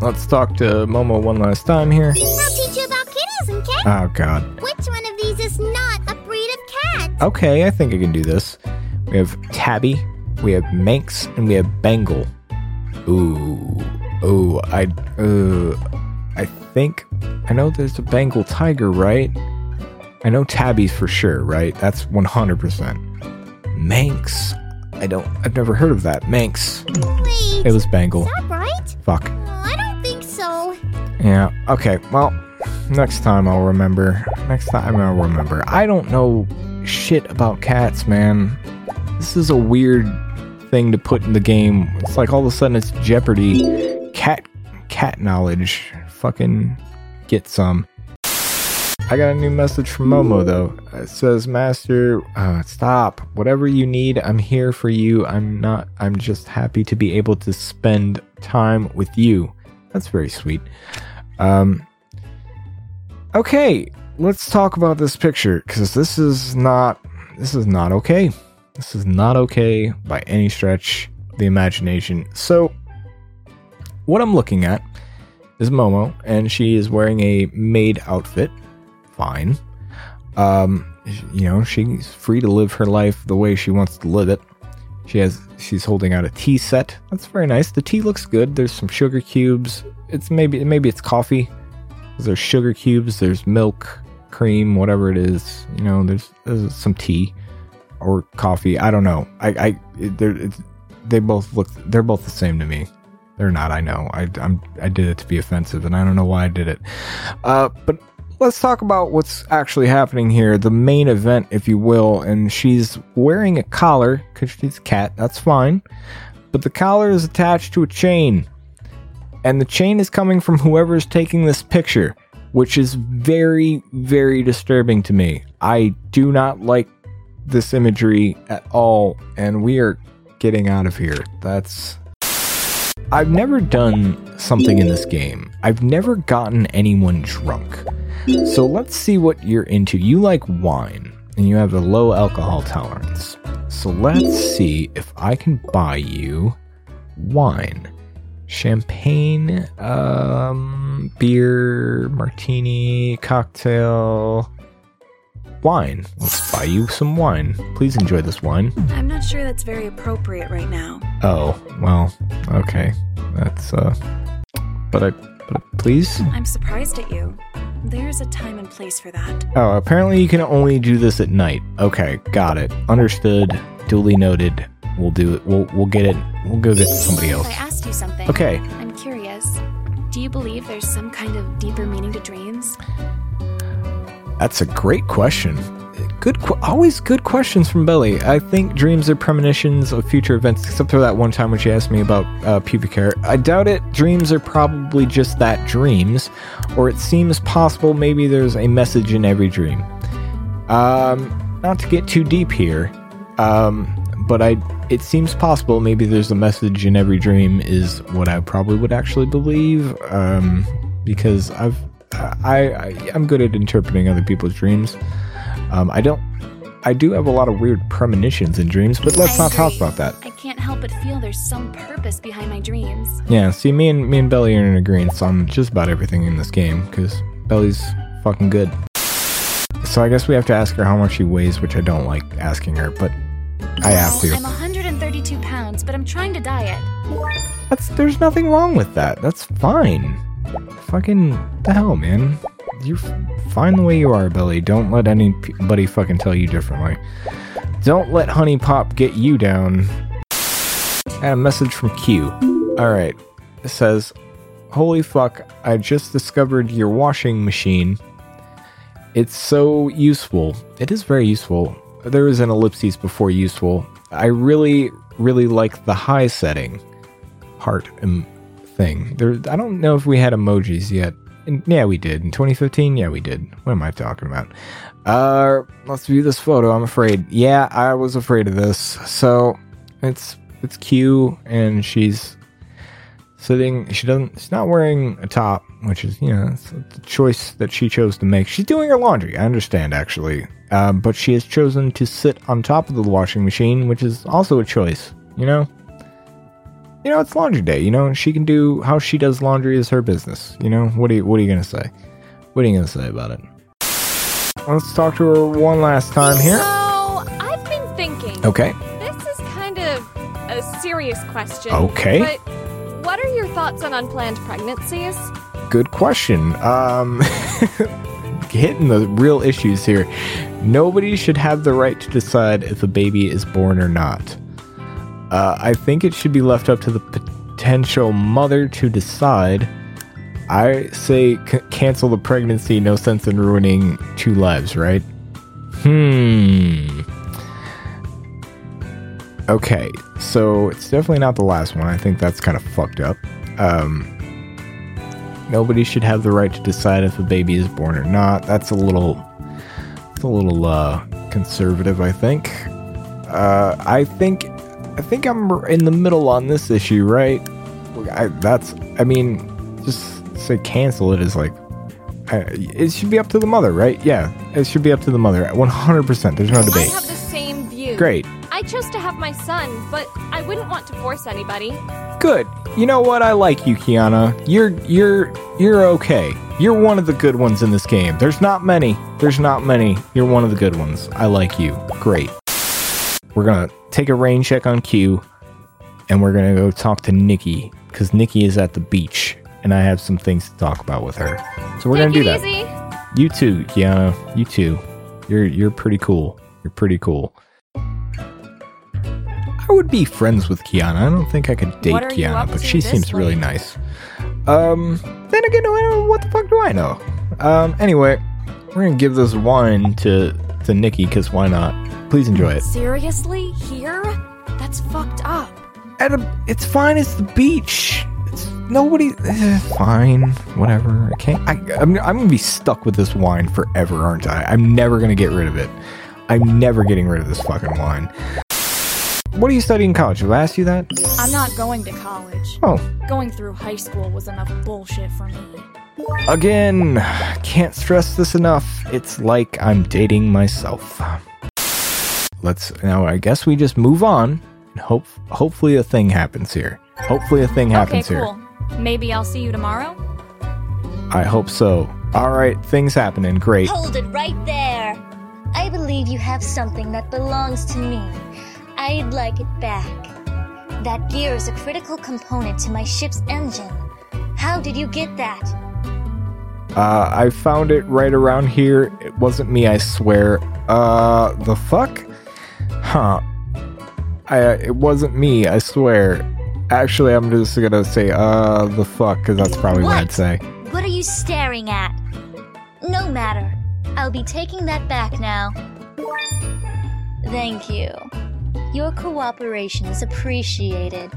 Let's talk to Momo one last time here. I'll teach you about kitties and cats. Oh, God. Which one of these is not a breed of cat? Okay, I think I can do this. We have Tabby, we have Manx, and we have Bengal. Ooh, ooh, I, uh, I think I know there's a Bengal tiger, right? I know Tabby's for sure, right? That's 100%. Manx, I don't, I've never heard of that. Manx, Wait, it was Bengal. is that right? Fuck. Oh, I don't think so. Yeah, okay, well, next time I'll remember. Next time I'll remember. I don't know shit about cats, man. This is a weird thing to put in the game. It's like all of a sudden it's Jeopardy. Cat cat knowledge. Fucking get some. I got a new message from Momo though. It says, "Master, uh, stop. Whatever you need, I'm here for you. I'm not. I'm just happy to be able to spend time with you." That's very sweet. Um. Okay, let's talk about this picture because this is not. This is not okay. This is not okay by any stretch of the imagination. So, what I'm looking at is Momo, and she is wearing a maid outfit. Fine. Um, you know, she's free to live her life the way she wants to live it. She has she's holding out a tea set. That's very nice. The tea looks good. There's some sugar cubes. It's maybe maybe it's coffee. There's sugar cubes, there's milk, cream, whatever it is. You know, there's, there's some tea or coffee. I don't know. I I they both look they're both the same to me. They're not. I know. I I'm I did it to be offensive, and I don't know why I did it. Uh, but let's talk about what's actually happening here. The main event, if you will, and she's wearing a collar because she's a cat. That's fine, but the collar is attached to a chain, and the chain is coming from whoever's taking this picture, which is very very disturbing to me. I do not like this imagery at all, and we are getting out of here. That's I've never done something in this game. I've never gotten anyone drunk. So let's see what you're into. You like wine and you have a low alcohol tolerance. So let's see if I can buy you wine. Champagne, um, beer, martini, cocktail, wine. Let's buy you some wine. Please enjoy this wine. I'm not sure that's very appropriate right now. Oh, well, okay. That's, uh, but I, but please? I'm surprised at you. There's a time and place for that. Oh, apparently you can only do this at night. Okay, got it. Understood. Duly noted. We'll do it. We'll, we'll get it. We'll go get somebody else. I asked you something. Okay. I'm curious. Do you believe there's some kind of deeper meaning to dreams? That's a great question. good, always good questions from Beli. I think dreams are premonitions of future events, except for that one time when she asked me about uh, pubic hair. I doubt it. Dreams are probably just that dreams, or it seems possible maybe there's a message in every dream. Um, not to get too deep here, um, but I it seems possible maybe there's a message in every dream is what I probably would actually believe. Um, because I've I, I I'm good at interpreting other people's dreams. Um, I don't. I do have a lot of weird premonitions in dreams, but let's I not talk about that. I can't help but feel there's some purpose behind my dreams. Yeah, see, me and me and Beli are in agreement on just about everything in this game because Beli's fucking good. So I guess we have to ask her how much she weighs, which I don't like asking her, but I have to. I'm 132 pounds, but I'm trying to diet. That's there's nothing wrong with that. That's fine. Fucking the hell, man. You're fine the way you are, Beli. Don't let anybody fucking tell you differently. Don't let HuniePop get you down. And a message from Kyu. Alright. It says, Holy fuck, I just discovered your washing machine. It's so useful. It is very useful. There is an ellipses before useful. I really, really like the high setting heart um, thing. There, I don't know if we had emojis yet. Yeah, we did in 2015. Yeah, we did. What am I talking about? Uh, let's view this photo. I'm afraid. Yeah, I was afraid of this. So it's it's Kyu, and she's sitting. She doesn't. She's not wearing a top, which is you know it's the choice that she chose to make. She's doing her laundry. I understand actually, um, but she has chosen to sit on top of the washing machine, which is also a choice. You know you know, it's laundry day. You know, she can do how she does laundry is her business. You know, what are you what are you gonna say? What are you gonna say about it? Let's talk to her one last time here. So, I've been thinking. Okay. This is kind of a serious question. Okay. But what are your thoughts on unplanned pregnancies? Good question. Um <laughs> hitting the real issues here. Nobody should have the right to decide if a baby is born or not. Uh, I think it should be left up to the potential mother to decide. I say c- cancel the pregnancy, no sense in ruining two lives, right? Hmm. Okay, so it's definitely not the last one. I think that's kind of fucked up. Um, nobody should have the right to decide if a baby is born or not. That's a little, a little uh, conservative, I think. Uh, I think I think I'm in the middle on this issue, right? I, that's, I mean, just say cancel it is like, I, it should be up to the mother, right? Yeah, it should be up to the mother. 100%. There's no I debate. have the same view. Great. I chose to have my son, but I wouldn't want to force anybody. Good. You know what? I like you, Kyanna. You're, you're, you're okay. You're one of the good ones in this game. There's not many. There's not many. You're one of the good ones. I like you. Great. We're gonna take a rain check on Kyu, and we're gonna go talk to Nikki because Nikki is at the beach, and I have some things to talk about with her. So we're Take gonna do that. easy. You too, Kyanna. You too. You're you're pretty cool. You're pretty cool. I would be friends with Kyanna. I don't think I could date Kyanna, but she seems really nice. Um, then again, what the fuck do I know? Um, anyway, we're gonna give this wine to to Nikki because why not? Please enjoy it. Seriously? Here? That's fucked up. At a, it's fine. It's the beach. It's nobody. eh, fine, whatever. I can't. I, I'm, I'm gonna be stuck with this wine forever, aren't I? I'm never gonna get rid of it. I'm never getting rid of this fucking wine. What are you studying in college? Have I asked you that? I'm not going to college. Oh, Going through high school was enough bullshit for me. Again, can't stress this enough. It's like I'm dating myself. Let's now. I guess we just move on. And hope, hopefully, a thing happens here. Hopefully, a thing happens okay, here. cool. Maybe I'll see you tomorrow? I hope so. All right, things happening. Great. Hold it right there. I believe you have something that belongs to me. I'd like it back. That gear is a critical component to my ship's engine. How did you get that? Uh, I found it right around here. It wasn't me, I swear. Uh, the fuck? Huh. I, uh, it wasn't me, I swear. Actually, I'm just gonna say, uh, the fuck, because that's probably what I'd What? say. What are you staring at? No matter. I'll be taking that back now. Thank you. Your cooperation is appreciated.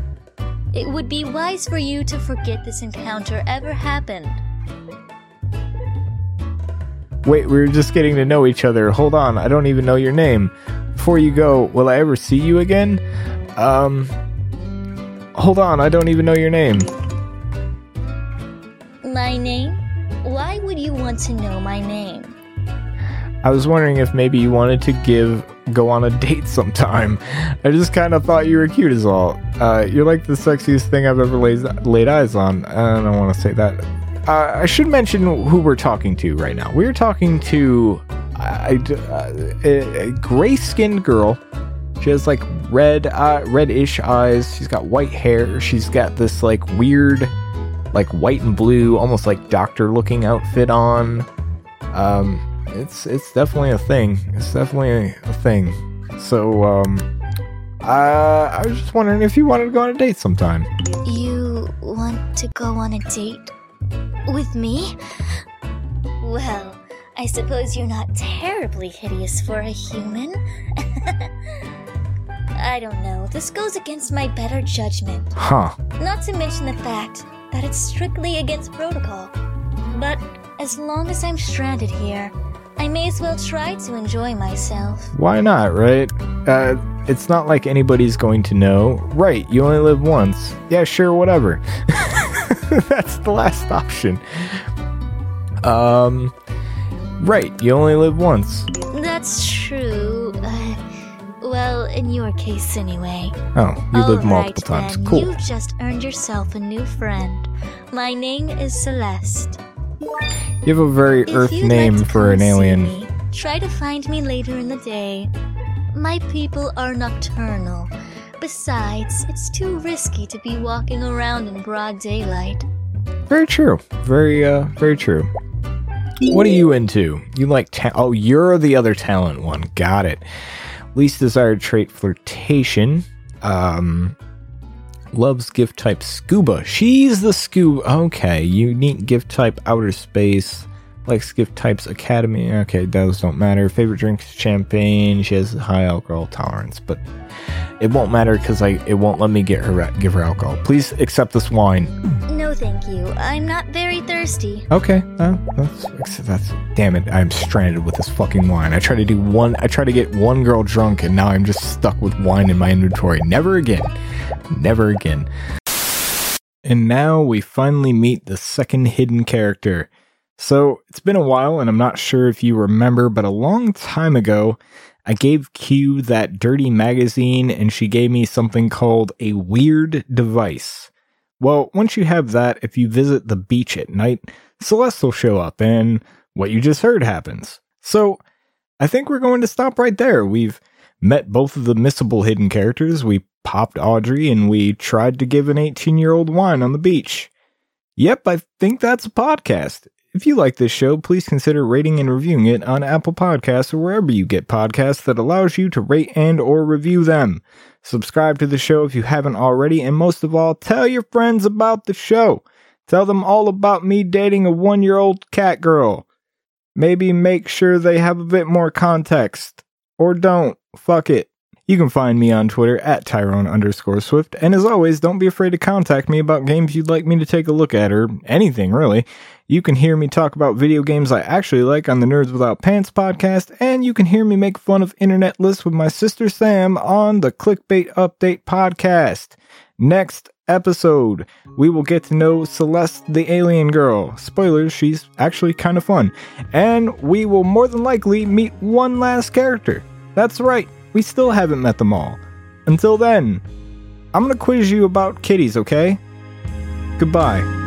It would be wise for you to forget this encounter ever happened. Wait, we were just getting to know each other. Hold on, I don't even know your name. Before you go, will I ever see you again? Um. Hold on, I don't even know your name. My name? Why would you want to know my name? I was wondering if maybe you wanted to give go on a <laughs> date sometime. I just kind of thought you were cute as all. Uh, you're like the sexiest thing I've ever laid, laid eyes on. I don't want to say that. Uh, I should mention who we're talking to right now. We're talking to uh, a, a gray-skinned girl. She has like red, uh, reddish eyes. She's got white hair. She's got this like weird, like white and blue, almost like doctor-looking outfit on. Um, it's it's definitely a thing. It's definitely a thing. So um, I I was just wondering if you wanted to go on a date sometime. You want to go on a date with me? Well, I suppose you're not terribly hideous for a human. <laughs> I don't know. This goes against my better judgment. Huh. Not to mention the fact that it's strictly against protocol. But as long as I'm stranded here, I may as well try to enjoy myself. Why not, right? Uh, it's not like anybody's going to know. Right, you only live once. Yeah, sure, whatever. <laughs> That's the last option. Um, right, you only live once. That's true. Uh, <sighs> well, in your case, anyway. Oh, you All live multiple right, times. then. Cool. You've just earned yourself a new friend. My name is Celeste. You have a very If Earth name like for an alien. me, try to find me later in the day. My people are nocturnal. Besides, it's too risky to be walking around in broad daylight. Very true. Very, uh, very true. What are you into? You like ta- Oh, you're the other talent one. Got it. Least desired trait flirtation. Um loves gift type scuba. She's the scuba. Okay, unique gift type outer space. Likes gift types academy. Okay, those don't matter. Favorite drink is champagne. She has high alcohol tolerance, but it won't matter because I it won't let me get her give her alcohol. Please accept this wine. No, thank you. I'm not very thirsty. Okay, uh, that's that's damn it. I'm stranded with this fucking wine. I try to do one. I try to get one girl drunk, and now I'm just stuck with wine in my inventory. Never again. Never again. And now we finally meet the second hidden character. So it's been a while, and I'm not sure if you remember, but a long time ago, I gave Kyu that dirty magazine, and she gave me something called a weird device. Well, once you have that, if you visit the beach at night, Celeste will show up and what you just heard happens. So, I think we're going to stop right there. We've met both of the missable hidden characters, we popped Audrey, and we tried to give an 18 year old wine on the beach. Yep, I think that's a podcast. If you like this show, please consider rating and reviewing it on Apple Podcasts or wherever you get podcasts that allows you to rate and or review them. Subscribe to the show if you haven't already, and most of all, tell your friends about the show. Tell them all about me dating a one year old cat girl. Maybe make sure they have a bit more context. Or don't. Fuck it. You can find me on Twitter at Tyrone underscore Swift, and as always, don't be afraid to contact me about games you'd like me to take a look at, or anything really. You can hear me talk about video games I actually like on the Nerds Without Pants podcast, and you can hear me make fun of internet lists with my sister Sam on the Clickbait Update podcast. Next episode, we will get to know Celeste the alien girl. Spoilers, she's actually kind of fun. And we will more than likely meet one last character. That's right, we still haven't met them all. Until then, I'm gonna quiz you about kitties, okay? Goodbye.